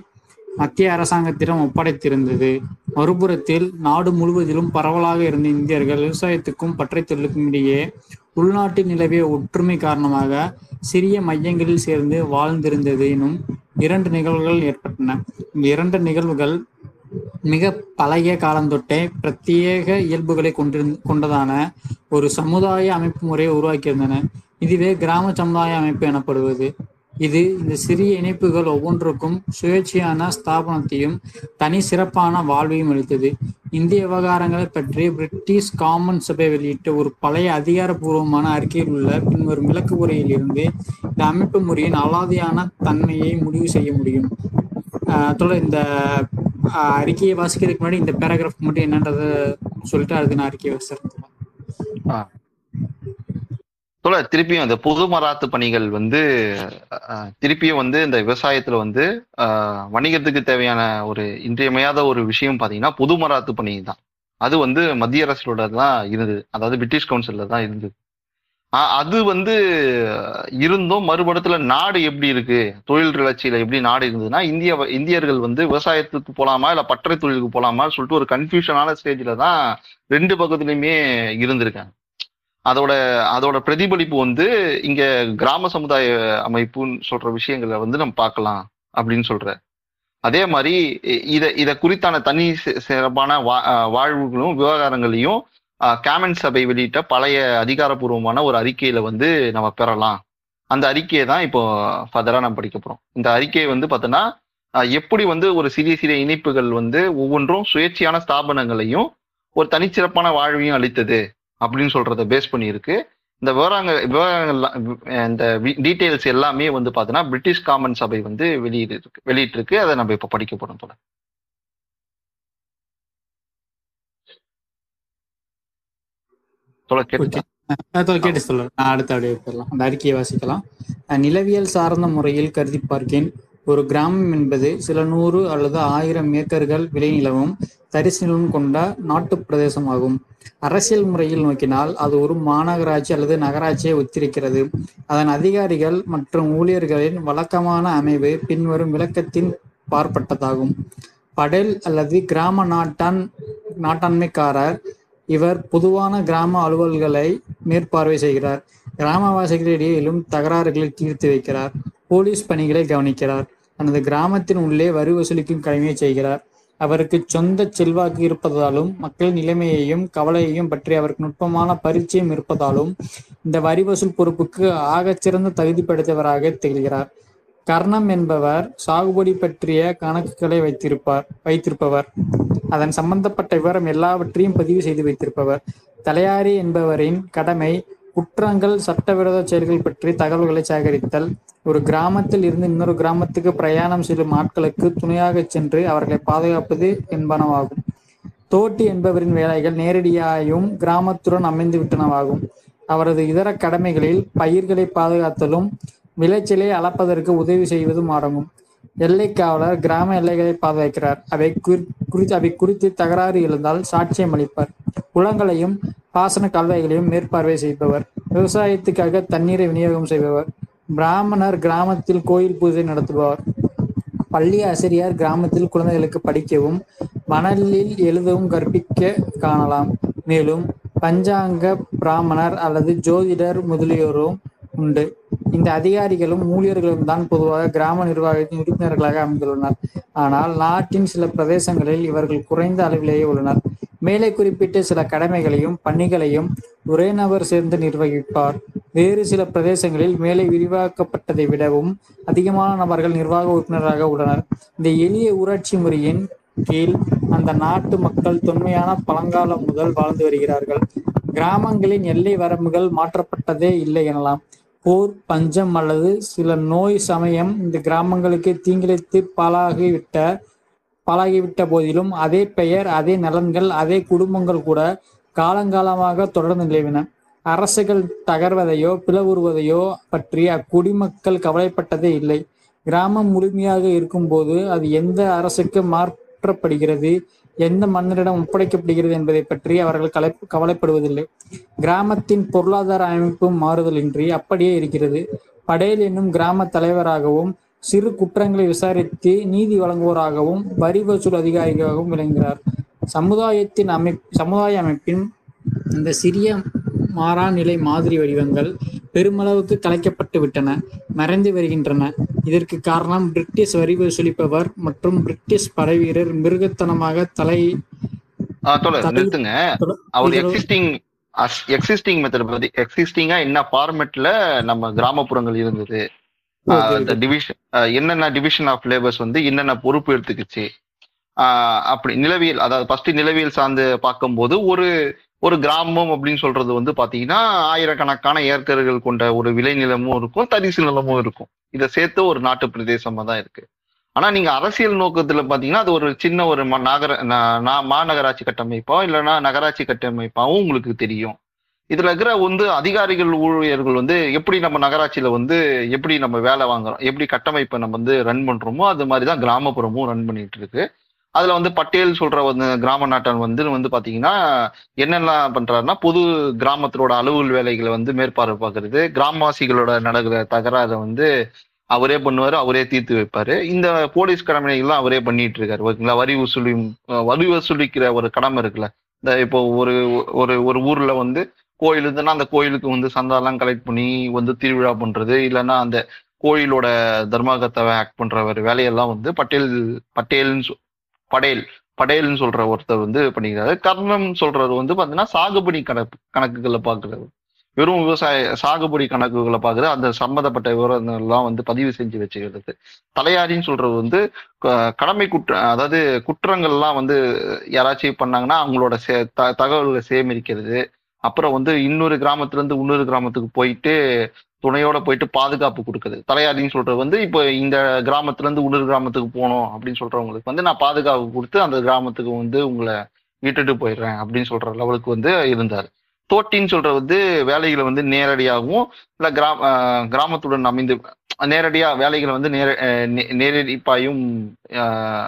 மத்திய அரசாங்கத்திடம் ஒப்படைத்திருந்தது. மறுபுறத்தில் நாடு முழுவதிலும் பரவலாக இருந்த இந்தியர்கள் விவசாயத்துக்கும் பற்றை தொழிலுக்கும் இடையே உள்நாட்டில் நிலவிய ஒற்றுமை காரணமாக சிறிய மையங்களில் சேர்ந்து வாழ்ந்திருந்தது எனும் இரண்டு நிகழ்வுகள் ஏற்பட்டன. இந்த இரண்டு நிகழ்வுகள் மிக பழைய காலந்தொட்டே பிரத்யேக இயல்புகளை கொண்டிருந்த கொண்டதான ஒரு சமுதாய அமைப்பு முறையை உருவாக்கியிருந்தன. இதுவே கிராம சமுதாய அமைப்பு எனப்படுவது. இது இந்த சிறிய இணைப்புகள் ஒவ்வொன்றுக்கும் சுயேட்சையான ஸ்தாபனத்தையும் தனி சிறப்பான வாழ்வையும் அளித்தது. இந்திய விவகாரங்களை பற்றி பிரிட்டிஷ் காமன் சபை வெளியிட்ட ஒரு பழைய அதிகாரப்பூர்வமான அறிக்கையில் உள்ள பின்வரும் விளக்கு உரையில் இருந்து இந்த அமைப்பு முறையின் அலாதியான தன்மையை முடிவு செய்ய முடியும். ஆஹ் தொடர் இந்த அறிக்கையை வாசிக்கிறதுக்கு முன்னாடி இந்த பேராகிராஃப் மட்டும் என்னன்றத சொல்லிட்டு அதுக்கு நான் அறிக்கையை வாசிக்கிறேன். ஆ. தோழர் திருப்பியும் அந்த பொது மராத்து பணிகள் வந்து அஹ், திருப்பியும் வந்து இந்த விவசாயத்துல வந்து வணிகத்துக்கு தேவையான ஒரு இன்றியமையாத ஒரு விஷயம் பாத்தீங்கன்னா பொது மராத்து பணி தான். அது வந்து மத்திய அரசோட தான் இருந்தது. அதாவது பிரிட்டிஷ் கவுன்சில்ல தான் இருந்தது. அது வந்து இருந்தும் மறுபடத்துல நாடு எப்படி இருக்கு? தொழில் கிளர்ச்சியில எப்படி நாடு இருந்ததுன்னா இந்திய இந்தியர்கள் வந்து விவசாயத்துக்கு போலாமா இல்ல பற்றை தொழிலுக்கு போலாமா சொல்லிட்டு ஒரு கன்ஃபியூஷனான ஸ்டேஜ்ல தான் ரெண்டு பக்கத்துலயுமே இருந்திருக்காங்க. அதோட அதோட பிரதிபலிப்பு வந்து இங்க கிராம சமுதாய அமைப்புன்னு சொல்ற விஷயங்களை வந்து நம்ம பார்க்கலாம் அப்படின்னு சொல்ற அதே மாதிரி இதை இதை குறித்தான தனி சிறப்பான வா- வாழ்வுகளும் விவகாரங்களையும் காமன் சபை வெளியிட்ட பழைய அதிகாரப்பூர்வமான ஒரு அறிக்கையில வந்து நம்ம பெறலாம். அந்த அறிக்கையை தான் இப்போ ஃபர்தராக நம்ம படிக்க போறோம். இந்த அறிக்கையை வந்து பார்த்தோன்னா எப்படி வந்து ஒரு சிறிய சிறிய இணைப்புகள் வந்து ஒவ்வொன்றும் சுயேட்சையான ஸ்தாபனங்களையும் ஒரு தனிச்சிறப்பான வாழ்வையும் அளித்தது அப்படின்னு சொல்றத பேஸ் பண்ணியிருக்கு. இந்த விவரங்க விவரங்கள் இந்த டீட்டெயில்ஸ் எல்லாமே வந்து பார்த்தோன்னா பிரிட்டிஷ் காமன் சபை வந்து வெளியிட்டு வெளியிட்டிருக்கு. அதை நம்ம இப்போ படிக்க போகிறோம் போல. சொல்ல கேட்டு சொல்ல நான் அடுத்த அப்படியே போயிடலாம். அந்த அறிக்கையை வாசிக்கலாம். நிலவியல் சார்ந்த முறையில் கருதி பார்க்கேன். ஒரு கிராமம் என்பது சில நூறு அல்லது ஆயிரம் ஏக்கர்கள் விளைநிலமும் தரிசு நிலமும் கொண்ட நாட்டுப் பிரதேசமாகும். அரசியல் முறையில் நோக்கினால் அது ஒரு மாநகராட்சி அல்லது நகராட்சியை ஒத்திருக்கிறது. அதன் அதிகாரிகள் மற்றும் ஊழியர்களின் வழக்கமான அமைவு பின்வரும் விளக்கத்தின் பார்ப்பட்டதாகும். படேல் அல்லது கிராம நாட்டான் நாட்டாண்மைக்காரர் இவர் பொதுவான கிராம அலுவல்களை மேற்பார்வை செய்கிறார். கிராமவாசிகளிடையே எழும் தகராறுகளை தீர்த்து வைக்கிறார். போலீஸ் பணிகளை கவனிக்கிறார். தனது கிராமத்தின் உள்ளே வரி வசூலிக்கும் கடமையை செய்கிறார். அவருக்கு சொந்த செல்வாக்கு இருப்பதாலும் மக்களின் நிலைமையையும் கவலையையும் பற்றி அவருக்கு நுட்பமான பரிச்சயம் இருப்பதாலும் இந்த வரி வசூல் பொறுப்புக்கு ஆகச்சிறந்த தகுதி படைத்தவராக திகழ்கிறார். கர்ணம் என்பவர் சாகுபடி பற்றிய கணக்குகளை வைத்திருப்பார் வைத்திருப்பவர். அதன் சம்பந்தப்பட்ட விவரம் எல்லாவற்றையும் பதிவு செய்து வைத்திருப்பவர். தலையாரி என்பவரின் கடமை குற்றங்கள் சட்டவிரோத செயல்கள் பற்றி தகவல்களை சேகரித்தல். ஒரு கிராமத்தில் இருந்து இன்னொரு கிராமத்துக்கு பிரயாணம் செல்லும் ஆட்களுக்கு துணையாக சென்று அவர்களை பாதுகாப்பது என்பனவாகும். தோட்டி என்பவரின் வேலைகள் நேரடியாயும் கிராமத்துடன் அமைந்து விட்டனவாகும் அவரது இதர கடமைகளில் பயிர்களை பாதுகாத்தலும் விளைச்சலை அளப்பதற்கு உதவி செய்வதும் அடங்கும். எல்லை காவலர் கிராம எல்லைகளை பாதுகாக்கிறார் அவை குறி- குறித்து அவை குறித்து தகராறு எழுந்தால் சாட்சியம் அளிப்பார். குளங்களையும் பாசன கால்வாய்களையும் மேற்பார்வை செய்பவர். விவசாயத்துக்காக தண்ணீரை விநியோகம் செய்பவர். பிராமணர் கிராமத்தில் கோயில் பூஜை நடத்துபவர். பள்ளி ஆசிரியர் கிராமத்தில் குழந்தைகளுக்கு படிக்கவும் மணலில் எழுதவும் கற்பிக்க காணலாம். மேலும் பஞ்சாங்க பிராமணர் அல்லது ஜோதிடர் முதலியோரும் உண்டு. இந்த அதிகாரிகளும் ஊழியர்களும் தான் பொதுவாக கிராம நிர்வாகத்தின் உறுப்பினர்களாக அமைந்துள்ளனர். ஆனால் நாட்டின் சில பிரதேசங்களில் இவர்கள் குறைந்த அளவிலேயே உள்ளனர். மேலே குறிப்பிட்ட சில கடமைகளையும் பணிகளையும் ஒரே நபர் சேர்ந்து நிர்வகிப்பார். வேறு சில பிரதேசங்களில் மேலே விரிவாக்கப்பட்டதை விடவும் அதிகமான நபர்கள் நிர்வாக உறுப்பினராக உள்ளனர். இந்த எளிய ஊராட்சி முறையின் கீழ் அந்த நாட்டு மக்கள் தொன்மையான பழங்காலம் முதல் வாழ்ந்து வருகிறார்கள். கிராமங்களின் எல்லை வரம்புகள் மாற்றப்பட்டதே இல்லை எனலாம். போர் பஞ்சம் அல்லது சில நோய் சமயம் இந்த கிராமங்களுக்கு தீங்கிழைத்து பாலாகிவிட்ட பாலாகிவிட்ட போதிலும் அதே பெயர் அதே நலன்கள் அதே குடும்பங்கள் கூட காலங்காலமாக தொடர்ந்து நிலவின. அரசுகள் தகர்வதையோ பிளவுறுவதையோ பற்றி அக்குடிமக்கள் கவலைப்பட்டதே இல்லை. கிராமம் முழுமையாக இருக்கும்போது அது எந்த அரசுக்கு மாற்றப்படுகிறது? எந்த மன்னரிடம் ஒப்படைக்கப்படுகிறது என்பதை பற்றி அவர்கள் கலை கவலைப்படுவதில்லை. கிராமத்தின் பொருளாதார அமைப்பும் மாறுதலின்றி அப்படியே இருக்கிறது. படேல் என்னும் கிராம தலைவராகவும் சிறு குற்றங்களை விசாரித்து நீதி வழங்குவோராகவும் வரி வசூல் அதிகாரியாகவும் விளங்குகிறார். சமுதாயத்தின் அமை சமுதாய அமைப்பின் இந்த சிறிய மாறாநிலை மாதிரி வடிவங்கள் பெருமளவுக்கு கலைக்கப்பட்டு விட்டன மறைந்து வருகின்றன. இதற்கு காரணம் பிரிட்டிஷ் வரி வசூலிப்பவர் மற்றும் பிரிட்டிஷ் படைவீரர் மிருகத்தனமாக தலை நிறுத்துங்க. அவர் எக்ஸிஸ்டிங் எக்ஸிஸ்டிங் மெத்தட் பத்தி எக்ஸிஸ்டிங்கா என்ன ஃபார்மேட்ல நம்ம கிராமப்புறங்கள் இருந்தது? டிவிஷன் என்னென்ன டிவிஷன் ஆஃப் லேபர்ஸ் வந்து என்னென்ன பொறுப்பு எடுத்துக்கிச்சு? அப்படி நிலவியல் அதாவது ஃபர்ஸ்ட் நிலவியல் சார்ந்து பார்க்கும்போது ஒரு ஒரு கிராமம் அப்படின்னு சொல்றது வந்து பாத்தீங்கன்னா ஆயிரக்கணக்கான ஏக்கர்கள் கொண்ட ஒரு விளைநிலமும் இருக்கும் தரிசு நிலமும் இருக்கும். இதை சேர்த்து ஒரு நாட்டு பிரதேசமா தான் இருக்கு. ஆனா நீங்க அரசியல் நோக்கத்துல பாத்தீங்கன்னா அது ஒரு சின்ன ஒரு ம- நகர நா- மாநகராட்சி கட்டமைப்பா இல்லைன்னா நகராட்சி கட்டமைப்பாவும் உங்களுக்கு தெரியும். இதுல இருக்கிற வந்து அதிகாரிகள் ஊழியர்கள் வந்து எப்படி நம்ம நகராட்சியில வந்து எப்படி நம்ம வேலை வாங்குறோம் எப்படி கட்டமைப்பை நம்ம வந்து ரன் பண்றோமோ அது மாதிரி தான் கிராமப்புறமும் ரன் பண்ணிட்டு இருக்கு. அதுல வந்து பட்டேல் சொல்ற வந்து கிராம நாட்டன் வந்து வந்து பாத்தீங்கன்னா என்னெல்லாம் பண்றாருன்னா பொது கிராமத்தோட அலுவல் வேலைகளை வந்து மேற்பார்வை பார்க்கறது கிராமவாசிகளோட நடக்கிற தகராறை வந்து அவரே பண்ணுவாரு அவரே தீர்த்து வைப்பாரு. இந்த போலீஸ் கடமைகள்லாம் அவரே பண்ணிட்டு இருக்காரு ஓகேங்களா? வரி வசூலி வரி வசூலிக்கிற ஒரு கடமை இருக்குல்ல இந்த இப்போ ஒரு ஒரு ஒரு ஊர்ல வந்து கோயில் இருந்துன்னா அந்த கோயிலுக்கு வந்து சந்தாலாம் கலெக்ட் பண்ணி வந்து திருவிழா பண்றது இல்லைன்னா அந்த கோயிலோட தர்மாகத்தை ஆக்ட் பண்ற வேலையெல்லாம் வந்து பட்டேல் பட்டேல்னு படேல் படேல்னு சொல்ற ஒருத்தர் வந்து பண்ணிக்கிறாரு. கர்ணம் சொல்றது வந்து பாத்தீங்கன்னா சாகுபடி கணக்கு கணக்குகளை பாக்குறது வெறும் விவசாய சாகுபடி கணக்குகளை பாக்குறது அந்த சம்பந்தப்பட்ட விவரங்கள் எல்லாம் வந்து பதிவு செஞ்சு வச்சுக்கிறது. தலையாரின்னு சொல்றது வந்து கடமை குற்ற அதாவது குற்றங்கள்லாம் வந்து யாராச்சும் பண்ணாங்கன்னா அவங்களோட சே- த- தகவல்களை சேகரிக்கிறது. அப்புறம் வந்து இன்னொரு கிராமத்துல இருந்து இன்னொரு கிராமத்துக்கு போயிட்டு துணையோட போயிட்டு பாதுகாப்பு கொடுக்குது. தலையாரின்னு சொல்றது வந்து இப்போ இந்த கிராமத்துல இருந்து உள்ளூர் கிராமத்துக்கு போகணும் அப்படின்னு சொல்றவங்களுக்கு வந்து நான் பாதுகாப்பு கொடுத்து அந்த கிராமத்துக்கு வந்து உங்களை விட்டுட்டு போயிடுறேன் அப்படின்னு சொல்ற லெவலுக்கு வந்து இருந்தார். தோட்டின்னு சொல்ற வந்து வேலைகளை வந்து நேரடியாகவும் இல்லை கிராம கிராமத்துடன் அமைந்து நேரடியா வேலைகளை வந்து நேர நே- நேரடிப்பாயும்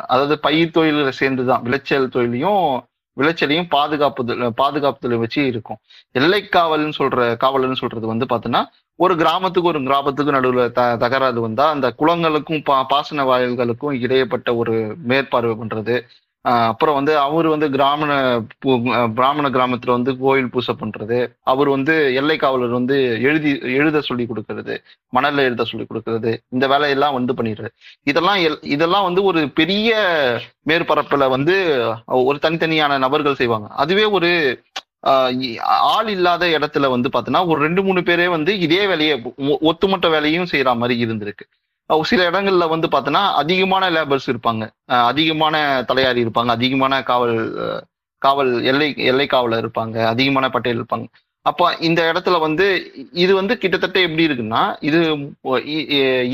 அதாவது பயிர் தொழில சேர்ந்துதான் விளைச்சல் தொழிலையும் விளைச்சலையும் பாதுகாப்பு பாதுகாப்புல வச்சு இருக்கும். எல்லைக்காவல்னு சொல்ற காவல்னு சொல்றது வந்து பாத்தீங்கன்னா ஒரு கிராமத்துக்கு ஒரு கிராமத்துக்கு நடுவுல த தகராறு வந்தா அந்த குளங்களுக்கும் பா பாசன வாயில்களுக்கும் இடையப்பட்ட ஒரு மேற்பார்வை பண்றது அப்புறம் வந்து அவர் வந்து கிராமண பூ- பிராமண கிராமத்துல வந்து கோயில் பூசை பண்றது. அவர் வந்து எல்லை காவலர் வந்து எழுதி எழுத சொல்லி கொடுக்கறது. மணல்ல எழுத சொல்லி கொடுக்கறது. இந்த வேலையெல்லாம் வந்து பண்ணிடுறது. இதெல்லாம் எல்- இதெல்லாம் வந்து ஒரு பெரிய மேற்பரப்புல வந்து ஒரு தனித்தனியான நபர்கள் செய்வாங்க. அதுவே ஒரு ஆள் இல்லாத இடத்துல வந்து பாத்தீங்கன்னா ஒரு ரெண்டு மூணு பேரே வந்து இதே வேலையை ஒ- வேலையும் செய்யற மாதிரி இருந்திருக்கு. சில இடங்கள்ல வந்து பார்த்தோன்னா அதிகமான லேபர்ஸ் இருப்பாங்க. அதிகமான தலையாரி இருப்பாங்க. அதிகமான காவல் காவல் எல்லை எல்லை காவலர் இருப்பாங்க. அதிகமான பட்டியல் இருப்பாங்க. அப்போ இந்த இடத்துல வந்து இது வந்து கிட்டத்தட்ட எப்படி இருக்குன்னா இது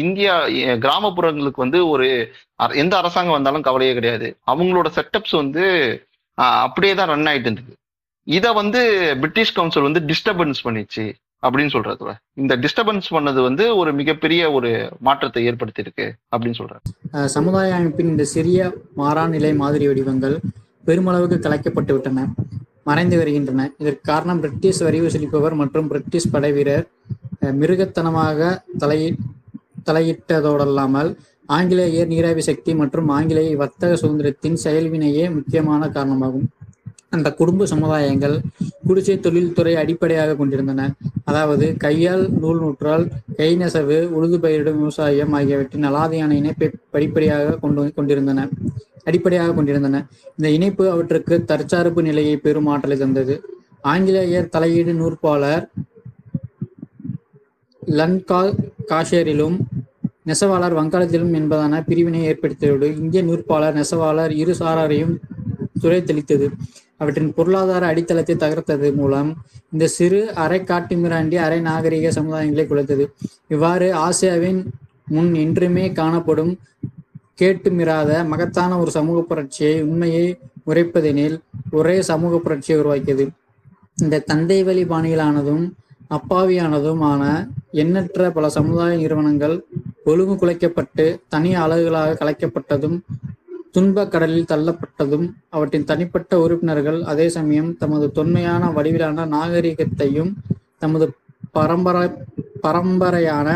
இந்தியா கிராமப்புறங்களுக்கு வந்து ஒரு எந்த அரசாங்கம் வந்தாலும் கவலையே கிடையாது. அவங்களோட செட்டப்ஸ் வந்து அப்படியே தான் ரன் ஆயிட்டு இருந்தது. இதை வந்து பிரிட்டிஷ் கவுன்சில் வந்து டிஸ்டர்பன்ஸ் பண்ணிச்சு. அப்படின்னு சொல்றதுல இந்த டிஸ்டர்பன்ஸ் பண்ணது வந்து ஒரு மிகப்பெரிய ஒரு மாற்றத்தை ஏற்படுத்தியிருக்கு அப்படின்னு சொல்றாரு. சமுதாய அமைப்பின் இந்த சிறிய மாறாநிலை மாதிரி வடிவங்கள் பெருமளவுக்கு கலைக்கப்பட்டு விட்டன மறைந்து வருகின்றன. இதற்கு காரணம் பிரிட்டிஷ் வரி வசூலிப்பவர் மற்றும் பிரிட்டிஷ் படைவீரர் அஹ் மிருகத்தனமாக தலை தலையிட்டதோடல்லாமல் ஆங்கிலேயர் நீராவி சக்தி மற்றும் ஆங்கிலேய வர்த்தக சுதந்திரத்தின் செயல்வினையே முக்கியமான காரணமாகும். அந்த குடும்ப சமுதாயங்கள் குடிசை தொழில்துறை அடிப்படையாக கொண்டிருந்தன. அதாவது கையால் நூல் நூற்றால் கை நெசவு உழுது பயிரிடும் விவசாயம் ஆகியவற்றின் அலாதியான இணைப்பை படிப்படியாக கொண்டு கொண்டிருந்தன. அடிப்படையாக கொண்டிருந்தன. இந்த இணைப்பு அவற்றுக்கு தற்சார்பு நிலையை பெரும் ஆற்றலை தந்தது. ஆங்கிலேயர் தலையீடு நூற்பாளர் லன்கா காஷேரிலும் நெசவாளர் வங்காளத்திலும் என்பதான பிரிவினை ஏற்படுத்தியதோடு இந்திய நூற்பாளர் நெசவாளர் இரு சாராரையும் துறை தெளித்தது அவற்றின் பொருளாதார அடித்தளத்தை தகர்த்தது மூலம் இந்த சிறு அரை காட்டுமிராண்டி அரை நாகரிக சமுதாயங்களை குலைத்தது. இவ்வாறு ஆசியாவின் முன் என்றுமே காணப்படும் கேட்டுமிராத மகத்தான ஒரு சமூக புரட்சியை உண்மையை உரைப்பதெனில் ஒரே சமூக புரட்சியை உருவாக்கியது. இந்த தந்தை வழி பாணிகளானதும் அப்பாவியானதுமான எண்ணற்ற பல சமுதாய நிறுவனங்கள் ஒழுங்கு குலைக்கப்பட்டு தனி அலகுகளாக கலைக்கப்பட்டதும் துன்பக் கடலில் தள்ளப்பட்டதும் அவற்றின் தனிப்பட்ட உறுப்பினர்கள் அதே சமயம் தமது தொன்மையான வடிவிலான நாகரிகத்தையும் தமது பரம்பரை பரம்பரையான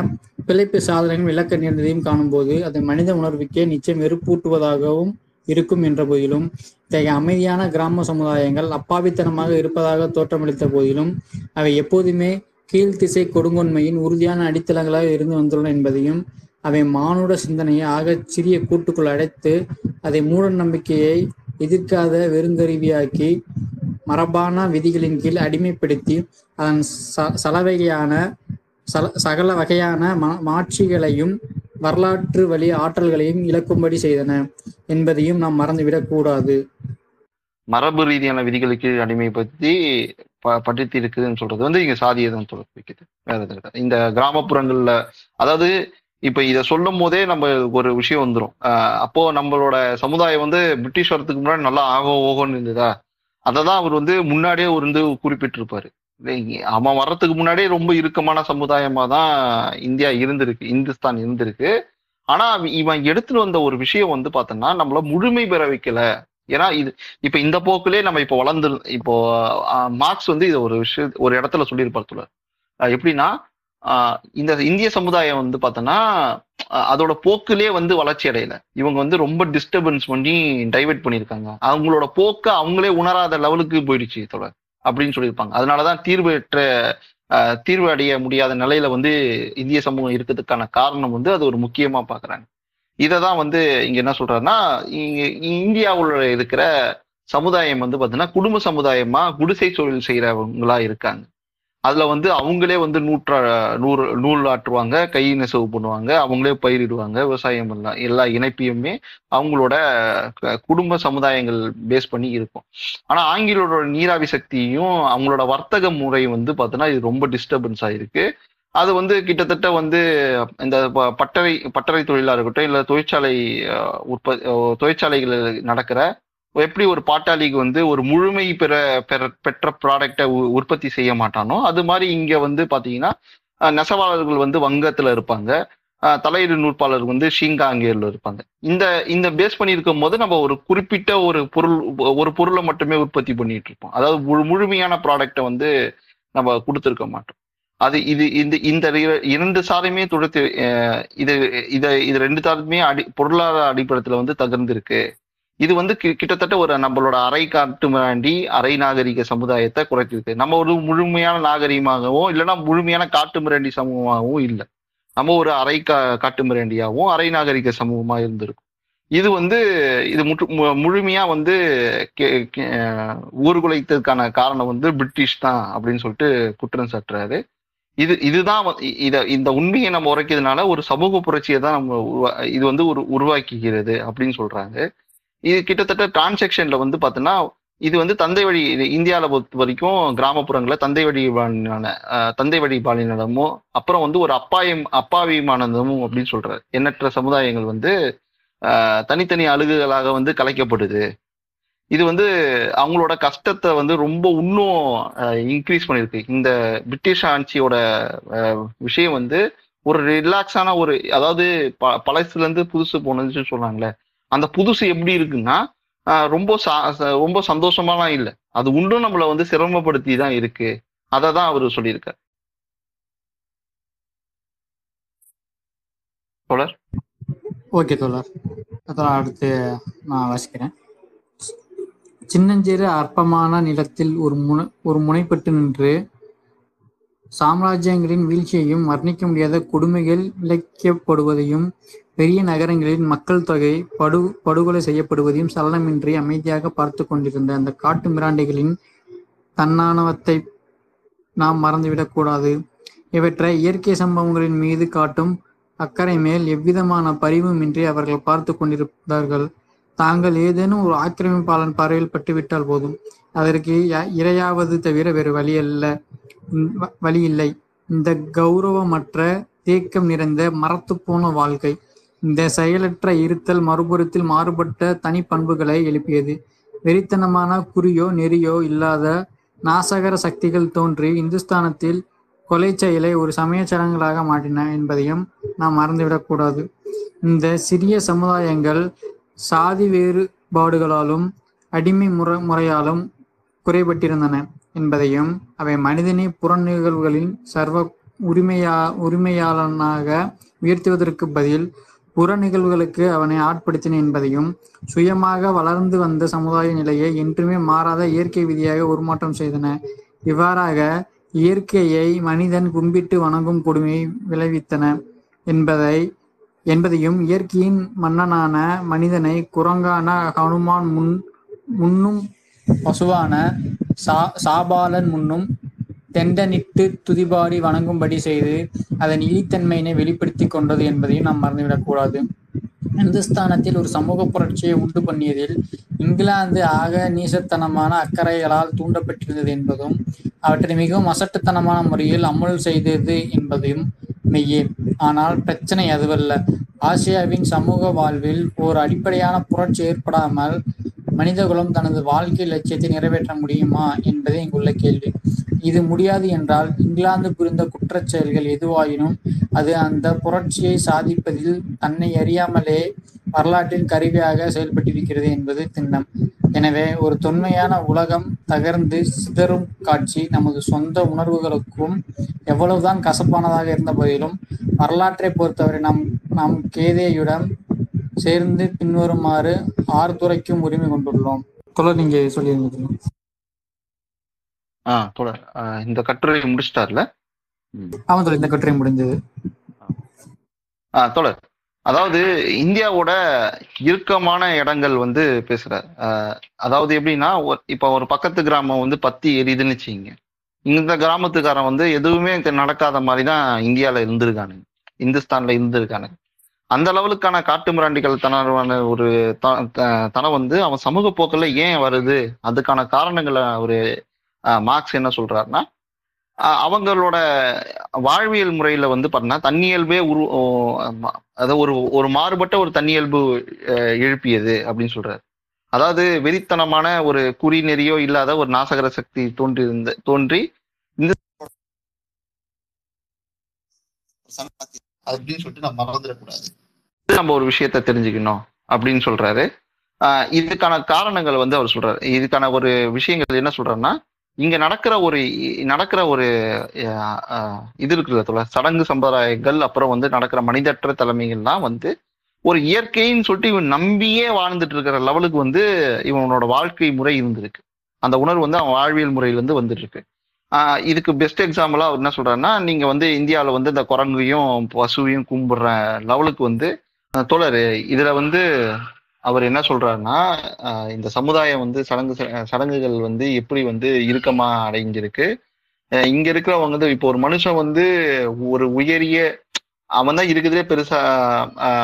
பிழைப்பு சாதனையும் இலக்க நேர்ந்ததையும் காணும்போது அது மனித உணர்வுக்கே நிச்சயம் வெறுப்பூட்டுவதாகவும் இருக்கும் என்ற போதிலும் இத்தகைய அமைதியான கிராம சமுதாயங்கள் அப்பாவித்தனமாக இருப்பதாக தோற்றமளித்த போதிலும் அவை எப்போதுமே கீழ்த்திசை கொடுங்கொன்மையின் உறுதியான அடித்தளங்களாக இருந்து வந்துள்ளன என்பதையும் அவை மானுட சிந்தனையை ஆகச் சிறிய கூட்டுக்குள் அடைத்து அதை மூட நம்பிக்கையை எதிர்க்காத வெறுங்கருவியாக்கி மரபான விதிகளின் கீழ் அடிமைப்படுத்தி அதன் ச சலவையான சல சகல வகையான மா மாட்சிகளையும் வரலாற்று வழி ஆற்றல்களையும் இழக்கும்படி செய்தன என்பதையும் நாம் மறந்துவிடக் கூடாது. மரபு ரீதியான விதிகளுக்கு அடிமைப்படுத்தி ப படுத்தி இருக்குதுன்னு சொல்றது வந்து இங்க சாதியதான் தொடர்பு எதுவும் இந்த கிராமப்புறங்கள்ல அதாவது இப்ப இத சொல்லும் போதே நம்ம ஒரு விஷயம் வந்துடும் அப்போ நம்மளோட சமுதாயம் வந்து பிரிட்டிஷ் வரதுக்கு முன்னாடி நல்லா ஆகோ ஓகோன்னு இருந்ததா? அதை தான் அவர் வந்து முன்னாடியே ஒரு வந்து குறிப்பிட்டிருப்பாரு அவன் வர்றதுக்கு முன்னாடியே ரொம்ப இறுக்கமான சமுதாயமா தான் இந்தியா இருந்திருக்கு இந்துஸ்தான் இருந்திருக்கு. ஆனா இவன் எடுத்துட்டு வந்த ஒரு விஷயம் வந்து பாத்தோம்னா நம்மள முழுமை பெற வைக்கல. ஏன்னா இது இப்ப இந்த போக்குலயே நம்ம இப்போ வளர்ந்து இப்போ மார்க்ஸ் வந்து இதை ஒரு விஷயம் ஒரு இடத்துல சொல்லியிருப்பார் தோழர். எப்படின்னா இந்த இந்திய சமுதாயம் வந்து பார்த்தோன்னா அதோட போக்குலயே வந்து வளர்ச்சி அடையல. இவங்க வந்து ரொம்ப டிஸ்டர்பன்ஸ் பண்ணி டைவெர்ட் பண்ணியிருக்காங்க. அவங்களோட போக்க அவங்களே உணராத லெவலுக்கு போயிடுச்சு தொடர் அப்படின்னு சொல்லியிருப்பாங்க. அதனாலதான் தீர்வற்ற தீர்வு அடைய முடியாத நிலையில வந்து இந்திய சமூகம் இருக்கிறதுக்கான காரணம் வந்து அது ஒரு முக்கியமா பாக்குறாங்க. இதை தான் வந்து இங்க என்ன சொல்றாருன்னா இங்க இந்தியாவுல இருக்கிற சமுதாயம் வந்து பாத்தீங்கன்னா குடும்ப சமுதாயமா குடிசை தொழில் செய்யறவங்களா இருக்காங்க. அதுல வந்து அவங்களே வந்து நூற்றா நூறு நூல் ஆற்றுவாங்க கை நெசவு பண்ணுவாங்க அவங்களே பயிரிடுவாங்க விவசாயம் எல்லாம் எல்லா இணைப்பையுமே அவங்களோட க- குடும்ப சமுதாயங்கள் பேஸ் பண்ணி இருக்கும். ஆனா ஆங்கிலோட நீராவி சக்தியும் அவங்களோட வர்த்தக முறை வந்து பார்த்தோன்னா இது ரொம்ப டிஸ்டர்பன்ஸ் ஆயிருக்கு அது வந்து கிட்டத்தட்ட வந்து இந்த ப- பட்டறை பட்டறை தொழிலாக இருக்கட்டும் இல்லை தொழிற்சாலை உற்பத்தி தொழிற்சாலைகளில் நடக்கிற எப்படி ஒரு பாட்டாளிக்கு வந்து ஒரு முழுமை பெற பெற பெற்ற ப்ராடக்டை உற்பத்தி செய்ய மாட்டானோ அது மாதிரி இங்க வந்து பாத்தீங்கன்னா நெசவாளர்கள் வந்து வங்கத்துல இருப்பாங்க. தலையீடு நூற்பாளர் வந்து ஷிங்காங்கேர்ல இருப்பாங்க. இந்த இந்த பேஸ் பண்ணி இருக்கும் போது நம்ம ஒரு குறிப்பிட்ட ஒரு பொருள் ஒரு பொருளை மட்டுமே உற்பத்தி பண்ணிட்டு இருப்போம். அதாவது முழு- முழுமையான ப்ராடக்டை வந்து நம்ம கொடுத்துருக்க மாட்டோம். அது இது இந்த இந்த இரண்டு சாரையுமே துடத்து இது இதை இது ரெண்டு சாருமே அடி பொருளாதார அடிப்படத்துல வந்து தகர்ந்திருக்கு. இது வந்து கி- கிட்டத்தட்ட ஒரு நம்மளோட அரை காட்டு மிராண்டி அரை நாகரிக சமுதாயத்தை குறைச்சிருக்கு. நம்ம ஒரு முழுமையான நாகரிகமாகவும் இல்லைன்னா முழுமையான காட்டு மிராண்டி சமூகமாகவும் இல்லை. நம்ம ஒரு அரை கா காட்டு மிராண்டியாகவும் அரை நாகரிக சமூகமா இருந்திருக்கும். இது வந்து இது முற்று மு- முழுமையா வந்து கே- ஊர்குலைத்ததுக்கான காரணம் வந்து பிரிட்டிஷ் தான் அப்படின்னு சொல்லிட்டு குற்றம் சாட்டுறாரு. இது இதுதான் இத இந்த உண்மையை நம்ம உரைக்கிறதுனால ஒரு சமூக புரட்சியை தான் நம்ம இது வந்து ஒரு உருவாக்கிக்கிறது அப்படின்னு சொல்றாங்க. இது கிட்டத்தட்ட டிரான்சாக்ஷன்ல வந்து பார்த்தோன்னா இது வந்து தந்தை வழி இந்தியாவில் பொறுத்த வரைக்கும் கிராமப்புறங்களில் தந்தை வழி பாலினான தந்தை வழி பாலினமும் அப்புறம் வந்து ஒரு அப்பாயம் அப்பாவியமானதும் அப்படின்னு சொல்றாரு. எண்ணற்ற சமுதாயங்கள் வந்து தனித்தனி அழுகுகளாக வந்து கலைக்கப்படுது. இது வந்து அவங்களோட கஷ்டத்தை வந்து ரொம்ப இன்னும் இன்க்ரீஸ் பண்ணியிருக்கு. இந்த பிரிட்டிஷ் ஆட்சியோட விஷயம் வந்து ஒரு ரிலாக்ஸான ஒரு அதாவது ப பழசுலேருந்து புதுசு போனதுன்னு சொன்னாங்களே அந்த புதுசு எப்படி இருக்குன்னா ரொம்ப சா- ரொம்ப சந்தோஷமாலாம் இல்லை. அது உண்டும் நம்மளை வந்து சிரமப்படுத்தி தான் இருக்கு. அதை தான் அவர் சொல்லியிருக்கார். தொடர் ஓகே தோழர். அதெல்லாம் அடுத்து நான் வாசிக்கிறேன். சின்னஞ்சிறு அற்பமான நிலத்தில் ஒரு முனை ஒரு முனைப்பட்டு நின்று சாம்ராஜ்யங்களின் வீழ்ச்சியையும் வர்ணிக்க முடியாத கொடுமைகள் விளைக்கப்படுவதையும் பெரிய நகரங்களில் மக்கள் தொகை படு படுகொலை செய்யப்படுவதையும் சலனமின்றி அமைதியாக பார்த்து கொண்டிருந்த அந்த காட்டு மிராண்டிகளின் தன்னானவத்தை நாம் மறந்துவிடக் கூடாது. இவற்றை இயற்கை சம்பவங்களின் மீது காட்டும் அக்கறை மேல் எவ்விதமான பரிவுமின்றி அவர்கள் பார்த்து கொண்டிருந்தார்கள். தாங்கள் ஏதேனும் ஒரு ஆக்கிரமிப்பாளன் பார்வையில் பட்டுவிட்டால் போதும். அதற்கு இரையாவது தவிர வேறு வழி அல்ல. வ- வழி இல்லை. இந்த கௌரவமற்ற தேக்கம் நிறைந்த மரத்து போன வாழ்க்கை. இந்த செயலற்ற இருத்தல் மறுபுறத்தில் மாறுபட்ட தனிப்பண்புகளை எழுப்பியது. வெறித்தனமான குறியோ நெறியோ இல்லாத நாசகர சக்திகள் தோன்றி இந்துஸ்தானத்தில் கொலை செயலை ஒரு சமய சடங்குகளாக மாற்றின என்பதையும் நாம் மறந்துவிடக்கூடாது இந்த சிறிய சமுதாயங்கள் சாதி வேறுபாடுகளாலும் அடிமை முறை முறையாலும் குறைபட்டிருந்தன என்பதையும் அவை மனிதனை புறநிகழ்வுகளின் சர்வ உரிமையா உரிமையாளனாக உயர்த்துவதற்கு பதில் புற நிகழ்வுகளுக்கு அவனை ஆட்படுத்தின என்பதையும் சுயமாக வளர்ந்து வந்த சமுதாய நிலையை என்றுமே மாறாத இயற்கை விதியாக உருமாற்றம் செய்தன. இவ்வாறாக இயற்கையை மனிதன் கும்பிட்டு வணங்கும் கொடுமையை விளைவித்தன என்பதை என்பதையும் இயற்கையின் மன்னனான மனிதனை குரங்கான ஹனுமான் முன் முன்னும் பசுவான சா சாபாலன் முன்னும் தெண்டனிட்டு துதிபாடி வணங்கும்படி செய்து அதன் இழித்தன்மையினை வெளிப்படுத்தி கொண்டது என்பதையும் நாம் மறந்துவிடக்கூடாது. இந்துஸ்தானத்தில் ஒரு சமூக புரட்சியை உண்டு பண்ணியதில் இங்கிலாந்து ஆக நீசத்தனமான அக்கறைகளால் தூண்டப்பட்டிருந்தது என்பதும் அவற்றை மிகவும் அசட்டுத்தனமான முறையில் அமுல் செய்தது என்பதையும் மெய்யே. ஆனால் பிரச்சனை அதுவல்ல. ஆசியாவின் சமூக வாழ்வில் ஒரு அடிப்படையான புரட்சி ஏற்படாமல் மனிதகுலம் தனது வாழ்க்கை லட்சியத்தை நிறைவேற்ற முடியுமா என்பதே இங்குள்ள கேள்வி. இது முடியாது என்றால் இங்கிலாந்து புரிந்த குற்றச் செயல்கள் எதுவாயினும் அது அந்த புரட்சியை சாதிப்பதில் தன்னை அறியாமலே வரலாற்றின் கருவியாக செயல்பட்டிருக்கிறது என்பது திண்ணம். எனவே ஒரு தொன்மையான உலகம் தகர்ந்து சிதறும் காட்சி நமது சொந்த உணர்வுகளுக்கும் எவ்வளவுதான் கசப்பானதாக இருந்த போதிலும் வரலாற்றை பொறுத்தவரை நாம் நாம் கேதேயுடன் சேர்ந்து பின்வருமாறு ஆர்துரைக்கும் உரிமை கொண்டுள்ளோம். தொடர் நீங்க சொல்லியிருந்தீங்க ஆ தொடர். இந்த கட்டுரையை முடிச்சிட்டார்ல. ஆமா தொடர் இந்த கட்டுரை முடிஞ்சது. ஆ தொடர். அதாவது இந்தியாவோட இறுக்கமான இடங்கள் வந்து பேசுறாரு. அதாவது எப்படின்னா இப்ப ஒரு பக்கத்து கிராமம் வந்து பத்தி எரியுதுன்னு வச்சுங்க இந்த கிராமத்துக்காரன் வந்து எதுவுமே நடக்காத மாதிரி தான் இந்தியால இருந்திருக்கானுங்க. இந்துஸ்தான்ல இருந்திருக்கானுங்க. அந்த லெவலுக்கான காட்டு மிராண்டிகள் தனமான ஒரு த- த- தனம் வந்து அவன் சமூக போக்கில் ஏன் வருது? அதுக்கான காரணங்களை ஒரு மார்க்ஸ் என்ன சொல்றாருன்னா அவங்களோட வாழ்வியல் முறையில வந்து பார்த்தீங்கன்னா தன்னியல்பே உரு அதாவது ஒரு ஒரு மாறுபட்ட ஒரு தன்னியல்பு எழுப்பியது அப்படின்னு சொல்றாரு. அதாவது வெறித்தனமான ஒரு குறி நெறியோ இல்லாத ஒரு நாசகர சக்தி தோன்றி இருந்த தோன்றி இந்த அப்படின்னு சொல்லிட்டு நான் மறந்துடக்கூடாது. நம்ம ஒரு விஷயத்த தெரிஞ்சுக்கணும் அப்படின்னு சொல்றாரு. இதுக்கான காரணங்கள் வந்து அவர் சொல்றாரு. இதுக்கான ஒரு விஷயங்கள் என்ன சொல்றாருன்னா இங்க நடக்கிற ஒரு நடக்கிற ஒரு இது இருக்குல்ல தோழர், சடங்கு சம்பிரதாயங்கள் அப்புறம் வந்து நடக்கிற மனிதற்ற தலைமைகள்லாம் வந்து ஒரு இயற்கைன்னு சொல்லிட்டு இவன் நம்பியே வாழ்ந்துட்டு இருக்கிற லெவலுக்கு வந்து இவனோட வாழ்க்கை முறை இருந்திருக்கு. அந்த உணர்வு வந்து அவன் வாழ்வியல் முறையிலிருந்து வந்துட்டு இருக்கு இதுக்கு பெஸ்ட் எக்ஸாம்பிளா அவர் என்ன சொல்றாருன்னா நீங்க வந்து இந்தியாவில் வந்து இந்த குரங்கையும் பசுவையும் கும்பிடுற லெவலுக்கு வந்து தோழர் இதுல வந்து அவர் என்ன சொல்றாருன்னா இந்த சமுதாயம் வந்து சடங்கு சடங்குகள் வந்து எப்படி வந்து இறுக்கமா அடைஞ்சிருக்கு? இங்க இருக்கிறவங்க வந்து இப்போ ஒரு மனுஷன் வந்து ஒரு உயரிய அவன் தான் இருக்குதுலே பெருசா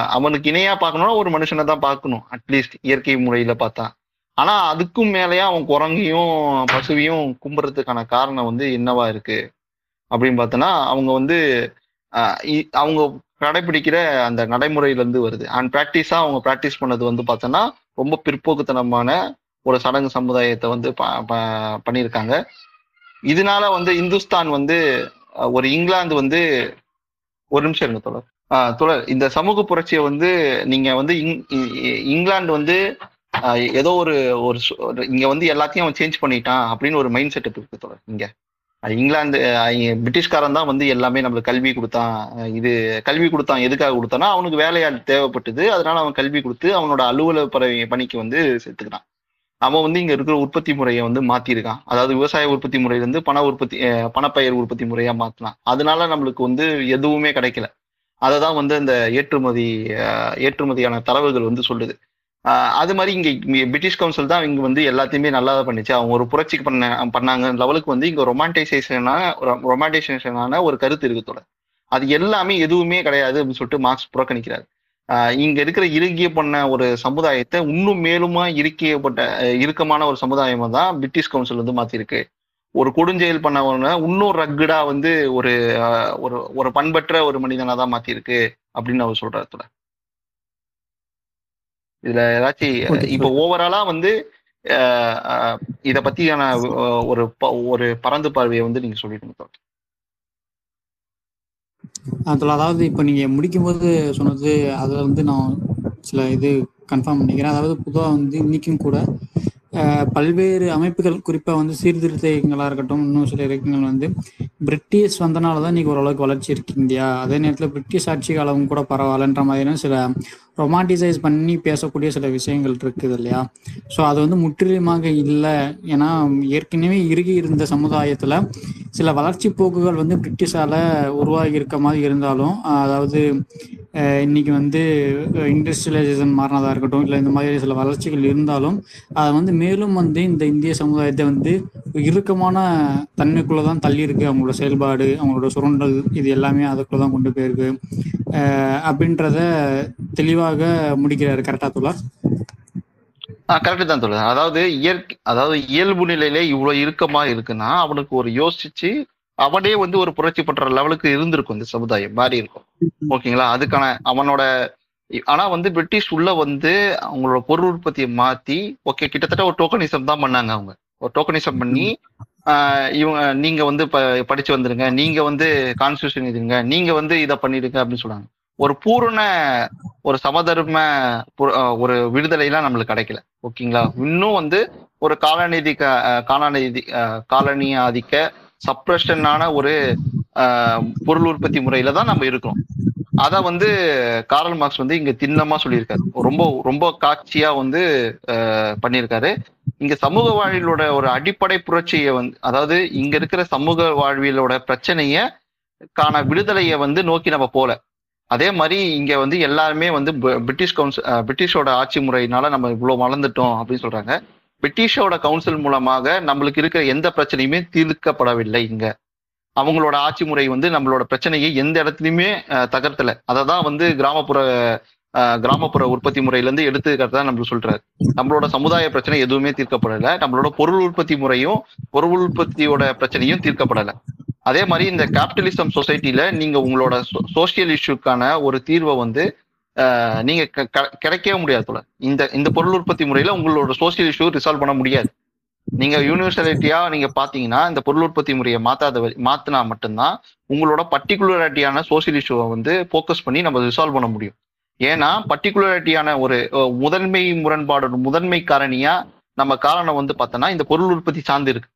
அவனுக்கு இணையா பார்க்கணும்னா ஒரு மனுஷனை தான் பார்க்கணும் அட்லீஸ்ட் இயற்கை முறையில பார்த்தா. ஆனா அதுக்கும் மேலேயே அவன் குரங்கையும் பசுவையும் கும்பிட்றதுக்கான காரணம் வந்து என்னவா இருக்கு? அப்படின்னு பார்த்தோன்னா அவங்க வந்து இ- அவங்க கடைபிடிக்கிற அந்த நடைமுறையிலேருந்து வருது. அண்ட் ப்ராக்டிஸாக அவங்க ப்ராக்டிஸ் பண்ணது வந்து பார்த்தோன்னா ரொம்ப பிற்போக்குத்தனமான ஒரு சடங்கு சமுதாயத்தை வந்து ப- ப- பண்ணியிருக்காங்க. இதனால வந்து இந்துஸ்தான் வந்து ஒரு இங்கிலாந்து வந்து ஒரு நிமிஷம் இருங்க தொடர் ஆஹ் இந்த சமூக புரட்சியை வந்து நீங்க வந்து இங்- இ- இங்கிலாந்து வந்து ஏதோ ஒரு ஒரு இங்க வந்து எல்லாத்தையும் அவன் சேஞ்ச் பண்ணிட்டான் அப்படின்னு ஒரு மைண்ட் செட்டப் இருக்கு தொடர் இங்க. இங்கிலாந்து பிரிட்டிஷ்காரன் தான் வந்து எல்லாமே நம்மளுக்கு கல்வி கொடுத்தான் இது கல்வி கொடுத்தான் எதுக்காக கொடுத்தானா அவனுக்கு வேலையாள் தேவைப்பட்டது. அதனால அவன் கல்வி கொடுத்து அவனோட அலுவலக பறவை பணிக்கு வந்து சேர்த்துக்கிறான். அவன் வந்து இங்க இருக்கிற உற்பத்தி முறையை வந்து மாத்திருக்கான். அதாவது விவசாய உற்பத்தி முறையில இருந்து பண உற்பத்தி பணப்பயிர் உற்பத்தி முறையா மாத்தினான். அதனால நம்மளுக்கு வந்து எதுவுமே கிடைக்கல. அதை தான் வந்து அந்த ஏற்றுமதி ஏற்றுமதியான தரவுகள் வந்து சொல்லுது. அது மாதிரி இங்க பிரிட்டிஷ் கவுன்சில் தான் இங்க வந்து எல்லாத்தையுமே நல்லா பண்ணிச்சு. அவங்க ஒரு புரட்சிக்கு பண்ண பண்ணாங்க. லெவலுக்கு வந்து இங்க ரொமான்டைசேஷனான ரொமான்டைசேஷனான ஒரு கருத்து இருக்கத்தோட அது எல்லாமே எதுவுமே கிடையாது அப்படின்னு சொல்லிட்டு மார்க்ஸ் புறக்கணிக்கிறார். இங்க இருக்கிற இறுகிய பண்ண ஒரு சமுதாயத்தை இன்னும் மேலுமா இறுக்கியப்பட்ட இறுக்கமான ஒரு சமுதாயமா தான் பிரிட்டிஷ் கவுன்சில் வந்து மாத்திருக்கு ஒரு கொடுஞ்செயல் பண்ணவன இன்னும் ரக்குடா வந்து ஒரு ஒரு ஒரு பண்பற்ற ஒரு மனிதனா தான் மாத்திருக்கு அப்படின்னு அவர் சொல்றாரு இதுல ஏதாச்சும் இப்போ ஓவராலா வந்து இத பத்தியான ஒரு ஒரு பரந்து பார்வையை வந்து நீங்க சொல்லிடுங்க. அதில் அதாவது இப்போ நீங்கள் முடிக்கும்போது சொன்னது அதில் வந்து நான் சில இது கன்ஃபார்ம் பண்ணிக்கிறேன் அதாவது பொதுவாக வந்து இன்றைக்கும் கூட பல்வேறு அமைப்புகள் குறிப்பாக வந்து சீர்திருத்த இயக்கங்களாக இருக்கட்டும் இன்னும் சில இயக்கங்கள் வந்து பிரிட்டிஷ் வந்தனால தான் இன்றைக்கி ஓரளவுக்கு வளர்ச்சி இருக்கு இந்தியா. அதே நேரத்தில் பிரிட்டிஷ் ஆட்சி காலம் கூட பரவாயில்லன்ற மாதிரியான சில ரொமான்டிசைஸ் பண்ணி பேசக்கூடிய சில விஷயங்கள் இருக்குது இல்லையா? ஸோ அது வந்து முற்றிலுமாக இல்லை. ஏன்னா ஏற்கனவே இறுகி இருந்த சமுதாயத்தில் சில வளர்ச்சி போக்குகள் வந்து பிரிட்டிஷால உருவாகி இருக்க மாதிரி இருந்தாலும் அதாவது இன்னைக்கு வந்து இண்டஸ்ட்ரியலைசேஷன் மாறினதா இருக்கட்டும் இல்லை இந்த மாதிரி சில வளர்ச்சிகள் இருந்தாலும் அதை வந்து மேலும் வந்து இந்த இந்திய சமுதாயத்தை வந்து இறுக்கமான தன்மைக்குள்ள தான் தள்ளி இருக்கு அவங்களோட செயல்பாடு அவங்களோட சுரண்டல் இது எல்லாமே அதுக்குள்ள தான் கொண்டு போயிருக்கு. அப்படின்றத தெளிவாக முடிக்கிறாரு கரெக்டா ஆஹ் கரெக்ட் தான் சொல்லுது அதாவது இயற்கை அதாவது இயல்பு நிலையிலே இவ்வளவு இறுக்கமா இருக்குன்னா அவனுக்கு ஒரு யோசிச்சு அவனே வந்து ஒரு புரட்சி பண்ற லெவலுக்கு இருந்திருக்கும் இந்த சமுதாயம் மாறி இருக்கும். ஓகேங்களா? அதுக்கான அவனோட ஆனா வந்து பிரிட்டிஷ் உள்ள வந்து அவங்களோட பொருள் உற்பத்தியை மாத்தி ஓகே கிட்டத்தட்ட ஒரு டோக்கனிசம் தான் பண்ணாங்க அவங்க. ஒரு டோக்கனிசம் பண்ணி ஆஹ் இவங்க நீங்க வந்து ப படிச்சு வந்துருங்க. நீங்க வந்து கான்ஸ்டியூஷன் இதுங்க நீங்க வந்து இதை பண்ணிடுங்க அப்படின்னு சொல்றாங்க ஒரு பூரண ஒரு சமதர்ம ஒரு விடுதலைலாம் நம்மளுக்கு கிடைக்கல. ஓகேங்களா? இன்னும் வந்து ஒரு காலநீதி காலநீதி காலனி ஆதிக்க சப்ரஷனான ஒரு ஆஹ் பொருள் உற்பத்தி முறையில தான் நம்ம இருக்கோம் அத வந்து காரல் மார்க்ஸ் வந்து இங்க திண்ணமா சொல்லியிருக்காரு. ரொம்ப ரொம்ப காட்சியா வந்து பண்ணியிருக்காரு. இங்க சமூக வாழ்வியலோட ஒரு அடிப்படை புரட்சியை வந்து அதாவது இங்க இருக்கிற சமூக வாழ்வியலோட பிரச்சனைய காண விடுதலையை வந்து நோக்கி நம்ம போல. அதே மாதிரி இங்க வந்து எல்லாருமே வந்து பிரிட்டிஷ் கவுன்சில் பிரிட்டிஷோட ஆட்சி முறையினால நம்ம இவ்வளவு வளர்ந்துட்டோம் அப்படின்னு சொல்றாங்க. பிரிட்டிஷோட கவுன்சில் மூலமாக நம்மளுக்கு இருக்கிற எந்த பிரச்சனையுமே தீர்க்கப்படவில்லை இங்க. அவங்களோட ஆட்சி முறை வந்து நம்மளோட பிரச்சனையை எந்த இடத்துலையுமே தகர்த்தல. அதை தான் வந்து கிராமப்புற கிராமப்புற உற்பத்தி முறையிலேருந்து எடுத்துக்கிறதா நம்ம சொல்றாரு. நம்மளோட சமுதாய பிரச்சனை எதுவுமே தீர்க்கப்படலை. நம்மளோட பொருள் உற்பத்தி முறையும் பொருள் உற்பத்தியோட பிரச்சனையும் தீர்க்கப்படலை. அதே மாதிரி இந்த கேபிட்டலிசம் சொசைட்டில நீங்க உங்களோட சோசியல் இஷ்யூக்கான ஒரு தீர்வை வந்து நீங்க க- க- கிடைக்கவே முடியாது போல. இந்த இந்த பொருள் உற்பத்தி முறையில உங்களோட சோசியல் இஷ்யூ ரிசால்வ் பண்ண முடியாது. நீங்க யூனிவர்சலிட்டியா நீங்க பாத்தீங்கன்னா இந்த பொருள் உற்பத்தி முறையை மாத்தாத வரை- மட்டும்தான் உங்களோட பர்டிகுலரிட்டியான சோசியல் இஷ்யூவை வந்து ஃபோக்கஸ் பண்ணி நம்ம ரிசால்வ் பண்ண முடியும். ஏன்னா பர்டிகுலரிட்டியான ஒரு முதன்மை முரண்பாடு முதன்மை காரணியா நம்ம காரணம் வந்து பார்த்தோம்னா இந்த பொருள் உற்பத்தி சார்ந்து இருக்கு.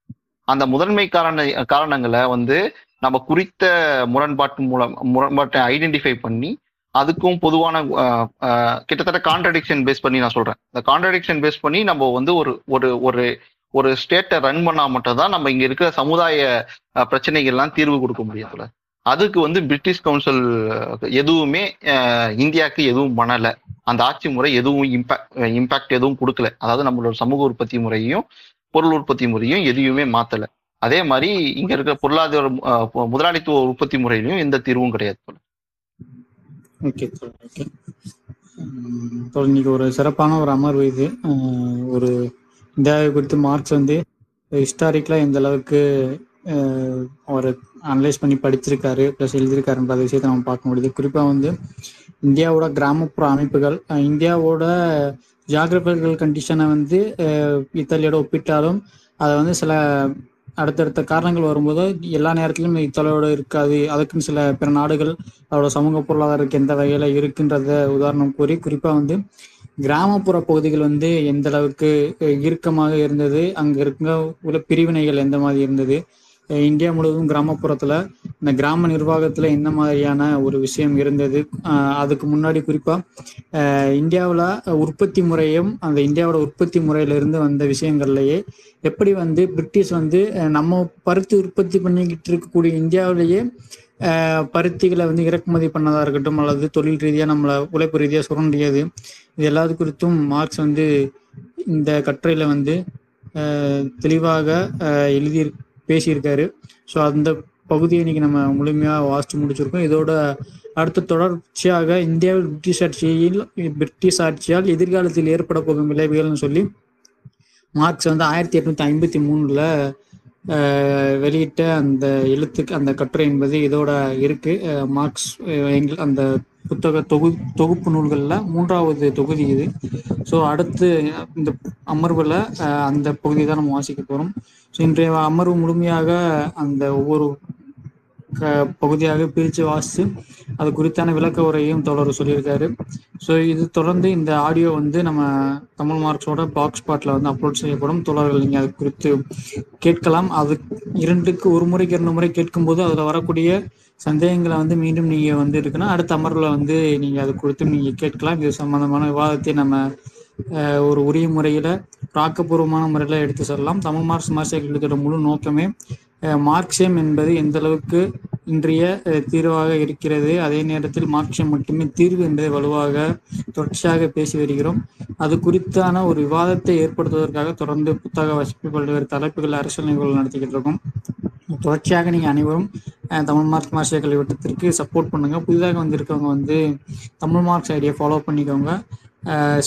அந்த முதன்மை காரண காரணங்களை வந்து நம்ம குறித்த முரண்பாட்டு மூலம் முரண்பாட்டை ஐடென்டிஃபை பண்ணி அதுக்கும் பொதுவான கிட்டத்தட்ட கான்ட்ரடிக்ஷன் பேஸ் பண்ணி நான் சொல்றேன். இந்த கான்ட்ரடிக்ஷன் பேஸ் பண்ணி நம்ம வந்து ஒரு ஒரு ஒரு ஒரு ஸ்டேட்டை ரன் பண்ணா மட்டும் தான் நம்ம இங்க இருக்கிற சமுதாய பிரச்சனைகள்லாம் தீர்வு கொடுக்க முடியும் அதுக்கு வந்து பிரிட்டிஷ் கவுன்சில் எதுவுமே இந்தியாவுக்கு எதுவும் பண்ணல. அந்த ஆட்சி முறை எதுவும் இம்பாக்ட் இம்பாக்ட் எதுவும் கொடுக்கல. அதாவது நம்மளோட சமூக உற்பத்தி முறையும் பொருள் உற்பத்தி முறையும் எதையுமே மாத்தல. அதே மாதிரி இங்க இருக்கிற பொருளாதார முதலாளித்துவ உற்பத்தி முறையிலும் எந்த தீர்வும் கிடையாது ஓகே ஓகே. இன்னைக்கு ஒரு சிறப்பான ஒரு அமர்வு இது. ஒரு இந்தியாவை குறித்து மார்க்ஸ் வந்து ஹிஸ்டாரிக்கலாக எந்த அளவுக்கு அவர் அனலைஸ் பண்ணி படிச்சிருக்காரு ப்ளஸ் எழுதியிருக்காருன்ற விஷயத்தை நம்ம பார்க்க முடியுது. குறிப்பாக வந்து இந்தியாவோட கிராமப்புற அமைப்புகள் இந்தியாவோட ஜியாகிரபிக்கல் கண்டிஷனை வந்து இத்தாலியோட ஒப்பிட்டாலும் அதை வந்து சில அடுத்தடுத்த காரணங்கள் வரும்போது எல்லா நேரத்திலும் இத்தாலியோட இருக்காது. அதுக்குன்னு சில பிற நாடுகள் அதோட சமூக பொருளாதாரத்துக்கு எந்த வகையில இருக்குன்றத உதாரணம் கூறி குறிப்பா வந்து கிராமப்புற பகுதிகள் வந்து எந்த அளவுக்கு இறுக்கமாக இருந்தது அங்க இருக்க உள்ள பிரிவினைகள் எந்த மாதிரி இருந்தது? இந்தியா முழுவதும் கிராமப்புறத்துல இந்த கிராம நிர்வாகத்துல என்ன மாதிரியான ஒரு விஷயம் இருந்தது? அதுக்கு முன்னாடி குறிப்பா இந்தியாவில் உற்பத்தி முறையும் அந்த இந்தியாவோட உற்பத்தி முறையில இருந்து வந்த விஷயங்கள்லயே எப்படி வந்து பிரிட்டிஷ் வந்து நம்ம பருத்தி உற்பத்தி பண்ணிக்கிட்டு இருக்கக்கூடிய இந்தியாவிலேயே பருத்திகளை வந்து இறக்குமதி பண்ணதா இருக்கட்டும் அல்லது தொழில் ரீதியாக நம்மளை உழைப்பு ரீதியாக சுரண்டியது இது எல்லாத்து குறித்தும் மார்க்ஸ் வந்து இந்த கட்டுரையில வந்து தெளிவாக எழுதி பேசியிருக்காரு. ஸோ அந்த பகுதியை இன்னைக்கு நம்ம முழுமையாக வாசித்து முடிச்சிருக்கோம். இதோட அடுத்த தொடர்ச்சியாக இந்தியாவில் பிரிட்டிஷ் ஆட்சியில் பிரிட்டிஷ் ஆட்சியால் எதிர்காலத்தில் ஏற்பட போகும் விளைவுகள்னு சொல்லி மார்க்ஸ் வந்து ஆயிரத்தி எட்நூத்தி ஐம்பத்தி மூணுல வெளியிட்ட அந்த எழுத்துக்கு அந்த கட்டுரை என்பது இதோட இருக்கு. மார்க்ஸ் எங்கள் அந்த புத்தக தொகு தொகுப்பு நூல்களில் மூன்றாவது தொகுதி இது. ஸோ அடுத்து இந்த அமர்வில் அந்த பகுதி தான் நம்ம வாசிக்க போகிறோம் ஸோ இன்றைய அமர்வு முழுமையாக அந்த ஒவ்வொரு பகுதியாக பிரித்து வாசித்து அது குறித்தான விளக்க உரையும் தொடர் சொல்லியிருக்காரு. ஸோ இது தொடர்ந்து இந்த ஆடியோ வந்து நம்ம தமிழ் மார்க்ஸோட பாக்ஸ் ஸ்பாட்டில் வந்து அப்லோட் செய்யப்படும். தொடர்கள் நீங்கள் அது குறித்து கேட்கலாம். அது இரண்டுக்கு ஒரு முறைக்கு இரண்டு முறை கேட்கும்போது அதில் வரக்கூடிய சந்தேகங்களை வந்து மீண்டும் நீங்கள் வந்து இருக்குன்னா அடுத்த அமர்வில் வந்து நீங்கள் அது குறித்து நீங்கள் கேட்கலாம். இது சம்பந்தமான விவாதத்தை நம்ம ஒரு உரிய முறையில் ஆக்கப்பூர்வமான முறையில் எடுத்து செல்லலாம். தமிழ் மார்க்ஸ் மார்க்சியத்தோட முழு நோக்கமே மார்க்சியம் என்பது எந்த அளவுக்கு இன்றைய தீர்வாக இருக்கிறது அதே நேரத்தில் மார்க்சியம் மட்டுமே தீர்வு என்பதை வலுவாக தொடர்ச்சியாக பேசி வருகிறோம். அது குறித்தான ஒரு விவாதத்தை ஏற்படுத்துவதற்காக தொடர்ந்து புத்தக வாசிப்பு பல்வேறு தலைப்புகள் அரசியல் நிகழ்வுகள் நடத்திக்கிட்டு இருக்கோம். தொடர்ச்சியாக நீங்கள் அனைவரும் தமிழ் மார்க் மாசிய கல்விவட்டத்திற்கு சப்போர்ட் பண்ணுங்க. புதிதாக வந்திருக்கவங்க வந்து தமிழ் மார்க்ஸ் ஐடியை ஃபாலோ பண்ணிக்கோங்க.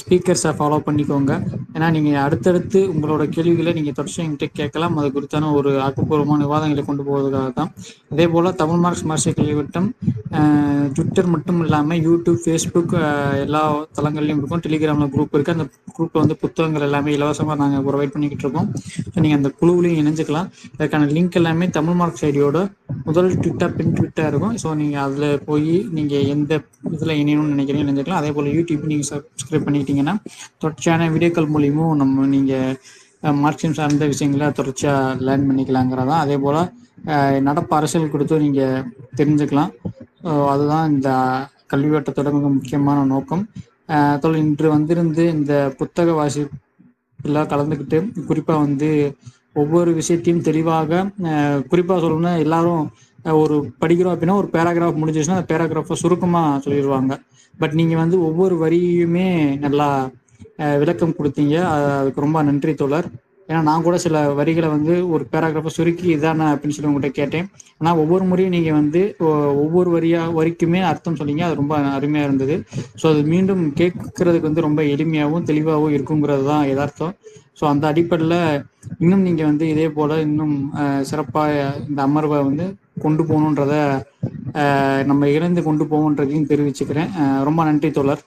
ஸ்பீக்கர்ஸை ஃபாலோ பண்ணிக்கோங்க. ஏன்னா நீங்கள் அடுத்தடுத்து உங்களோட கேள்விகளை நீங்கள் தொடர்ச்சி என்கிட்ட கேட்கலாம். அது குறித்தான ஒரு ஆக்கப்பூர்வமான விவாதங்களை கொண்டு போவதற்காக தான். அதே போல் தமிழ் மார்க்ஸ் மார்க்சிய கல்விவட்டம் ட்விட்டர் மட்டும் இல்லாமல் யூடியூப் ஃபேஸ்புக் எல்லா தளங்கள்லையும் இருக்கும். டெலிகிராமில் குரூப் இருக்குது அந்த குரூப்பில் வந்து புத்தகங்கள் எல்லாமே இலவசமாக நாங்கள் ப்ரொவைட் பண்ணிக்கிட்டு இருக்கோம். ஸோ நீங்கள் அந்த குழுவிலையும் இணைஞ்சுக்கலாம். அதுக்கான லிங்க் எல்லாமே தமிழ் மார்க்ஸ் ஐடியோட முதல் ட்விட்டர் பின் ட்விட்டாக இருக்கும். ஸோ நீங்கள் அதில் போய் நீங்கள் எந்த இதில் இணையணும்னு நினைக்கிறீங்க இணைஞ்சுக்கலாம். அதே போல் யூடியூப் நீங்கள் சப்ஸ்கிரைப் பண்ணிக்கிட்டீங்கன்னா தொடர்ச்சியான வீடியோக்கள் மூலியமும் நம்ம நீங்கள் மார்க்சியம் சார்ந்த விஷயங்களை தொடர்ச்சியாக லேர்ன் பண்ணிக்கலாங்கிறதான் அதே போல் நடப்பு அரசியல் கொடுத்தும் நீங்கள் தெரிஞ்சுக்கலாம். அதுதான் இந்த கல்வி வட்டத்தோட மிக முக்கியமான நோக்கம். அஹ் இன்று வந்திருந்து இந்த புத்தக வாசிப்பில் கலந்துக்கிட்டு குறிப்பாக வந்து ஒவ்வொரு விஷயத்தையும் தெளிவாக குறிப்பாக சொல்லணும்னா எல்லாரும் ஒரு படிக்கிறோம் அப்படின்னா ஒரு பேராகிராஃப் முடிஞ்சிச்சுன்னா அந்த பேராகிராஃபை சுருக்கமாக சொல்லிடுவாங்க. பட் நீங்கள் வந்து ஒவ்வொரு வரியுமே நல்லா விளக்கம் கொடுத்தீங்க. அதுக்கு ரொம்ப நன்றி தோழர். ஏன்னா நான் கூட சில வரிகளை வந்து ஒரு பேராகிராஃபை சுருக்கி இதானே அப்படின்னு சொல்லி உங்கள்கிட்ட கேட்டேன். ஆனால் ஒவ்வொரு முறையும் நீங்கள் வந்து ஒவ்வொரு வரியா வரிக்குமே அர்த்தம் சொன்னீங்க அது ரொம்ப அருமையாக இருந்தது. ஸோ அது மீண்டும் கேட்கறதுக்கு வந்து ரொம்ப எளிமையாகவும் தெளிவாகவும் இருக்குங்கிறது தான் யதார்த்தம். ஸோ அந்த அடிப்படையில் இன்னும் நீங்கள் வந்து இதே போல் இன்னும் சிறப்பாக இந்த அமர்வை வந்து கொண்டு போகணுன்றத நம்ம இணைந்து கொண்டு போகணுன்றதையும் தெரிவிச்சுக்கிறேன். ரொம்ப நன்றி தோழர்.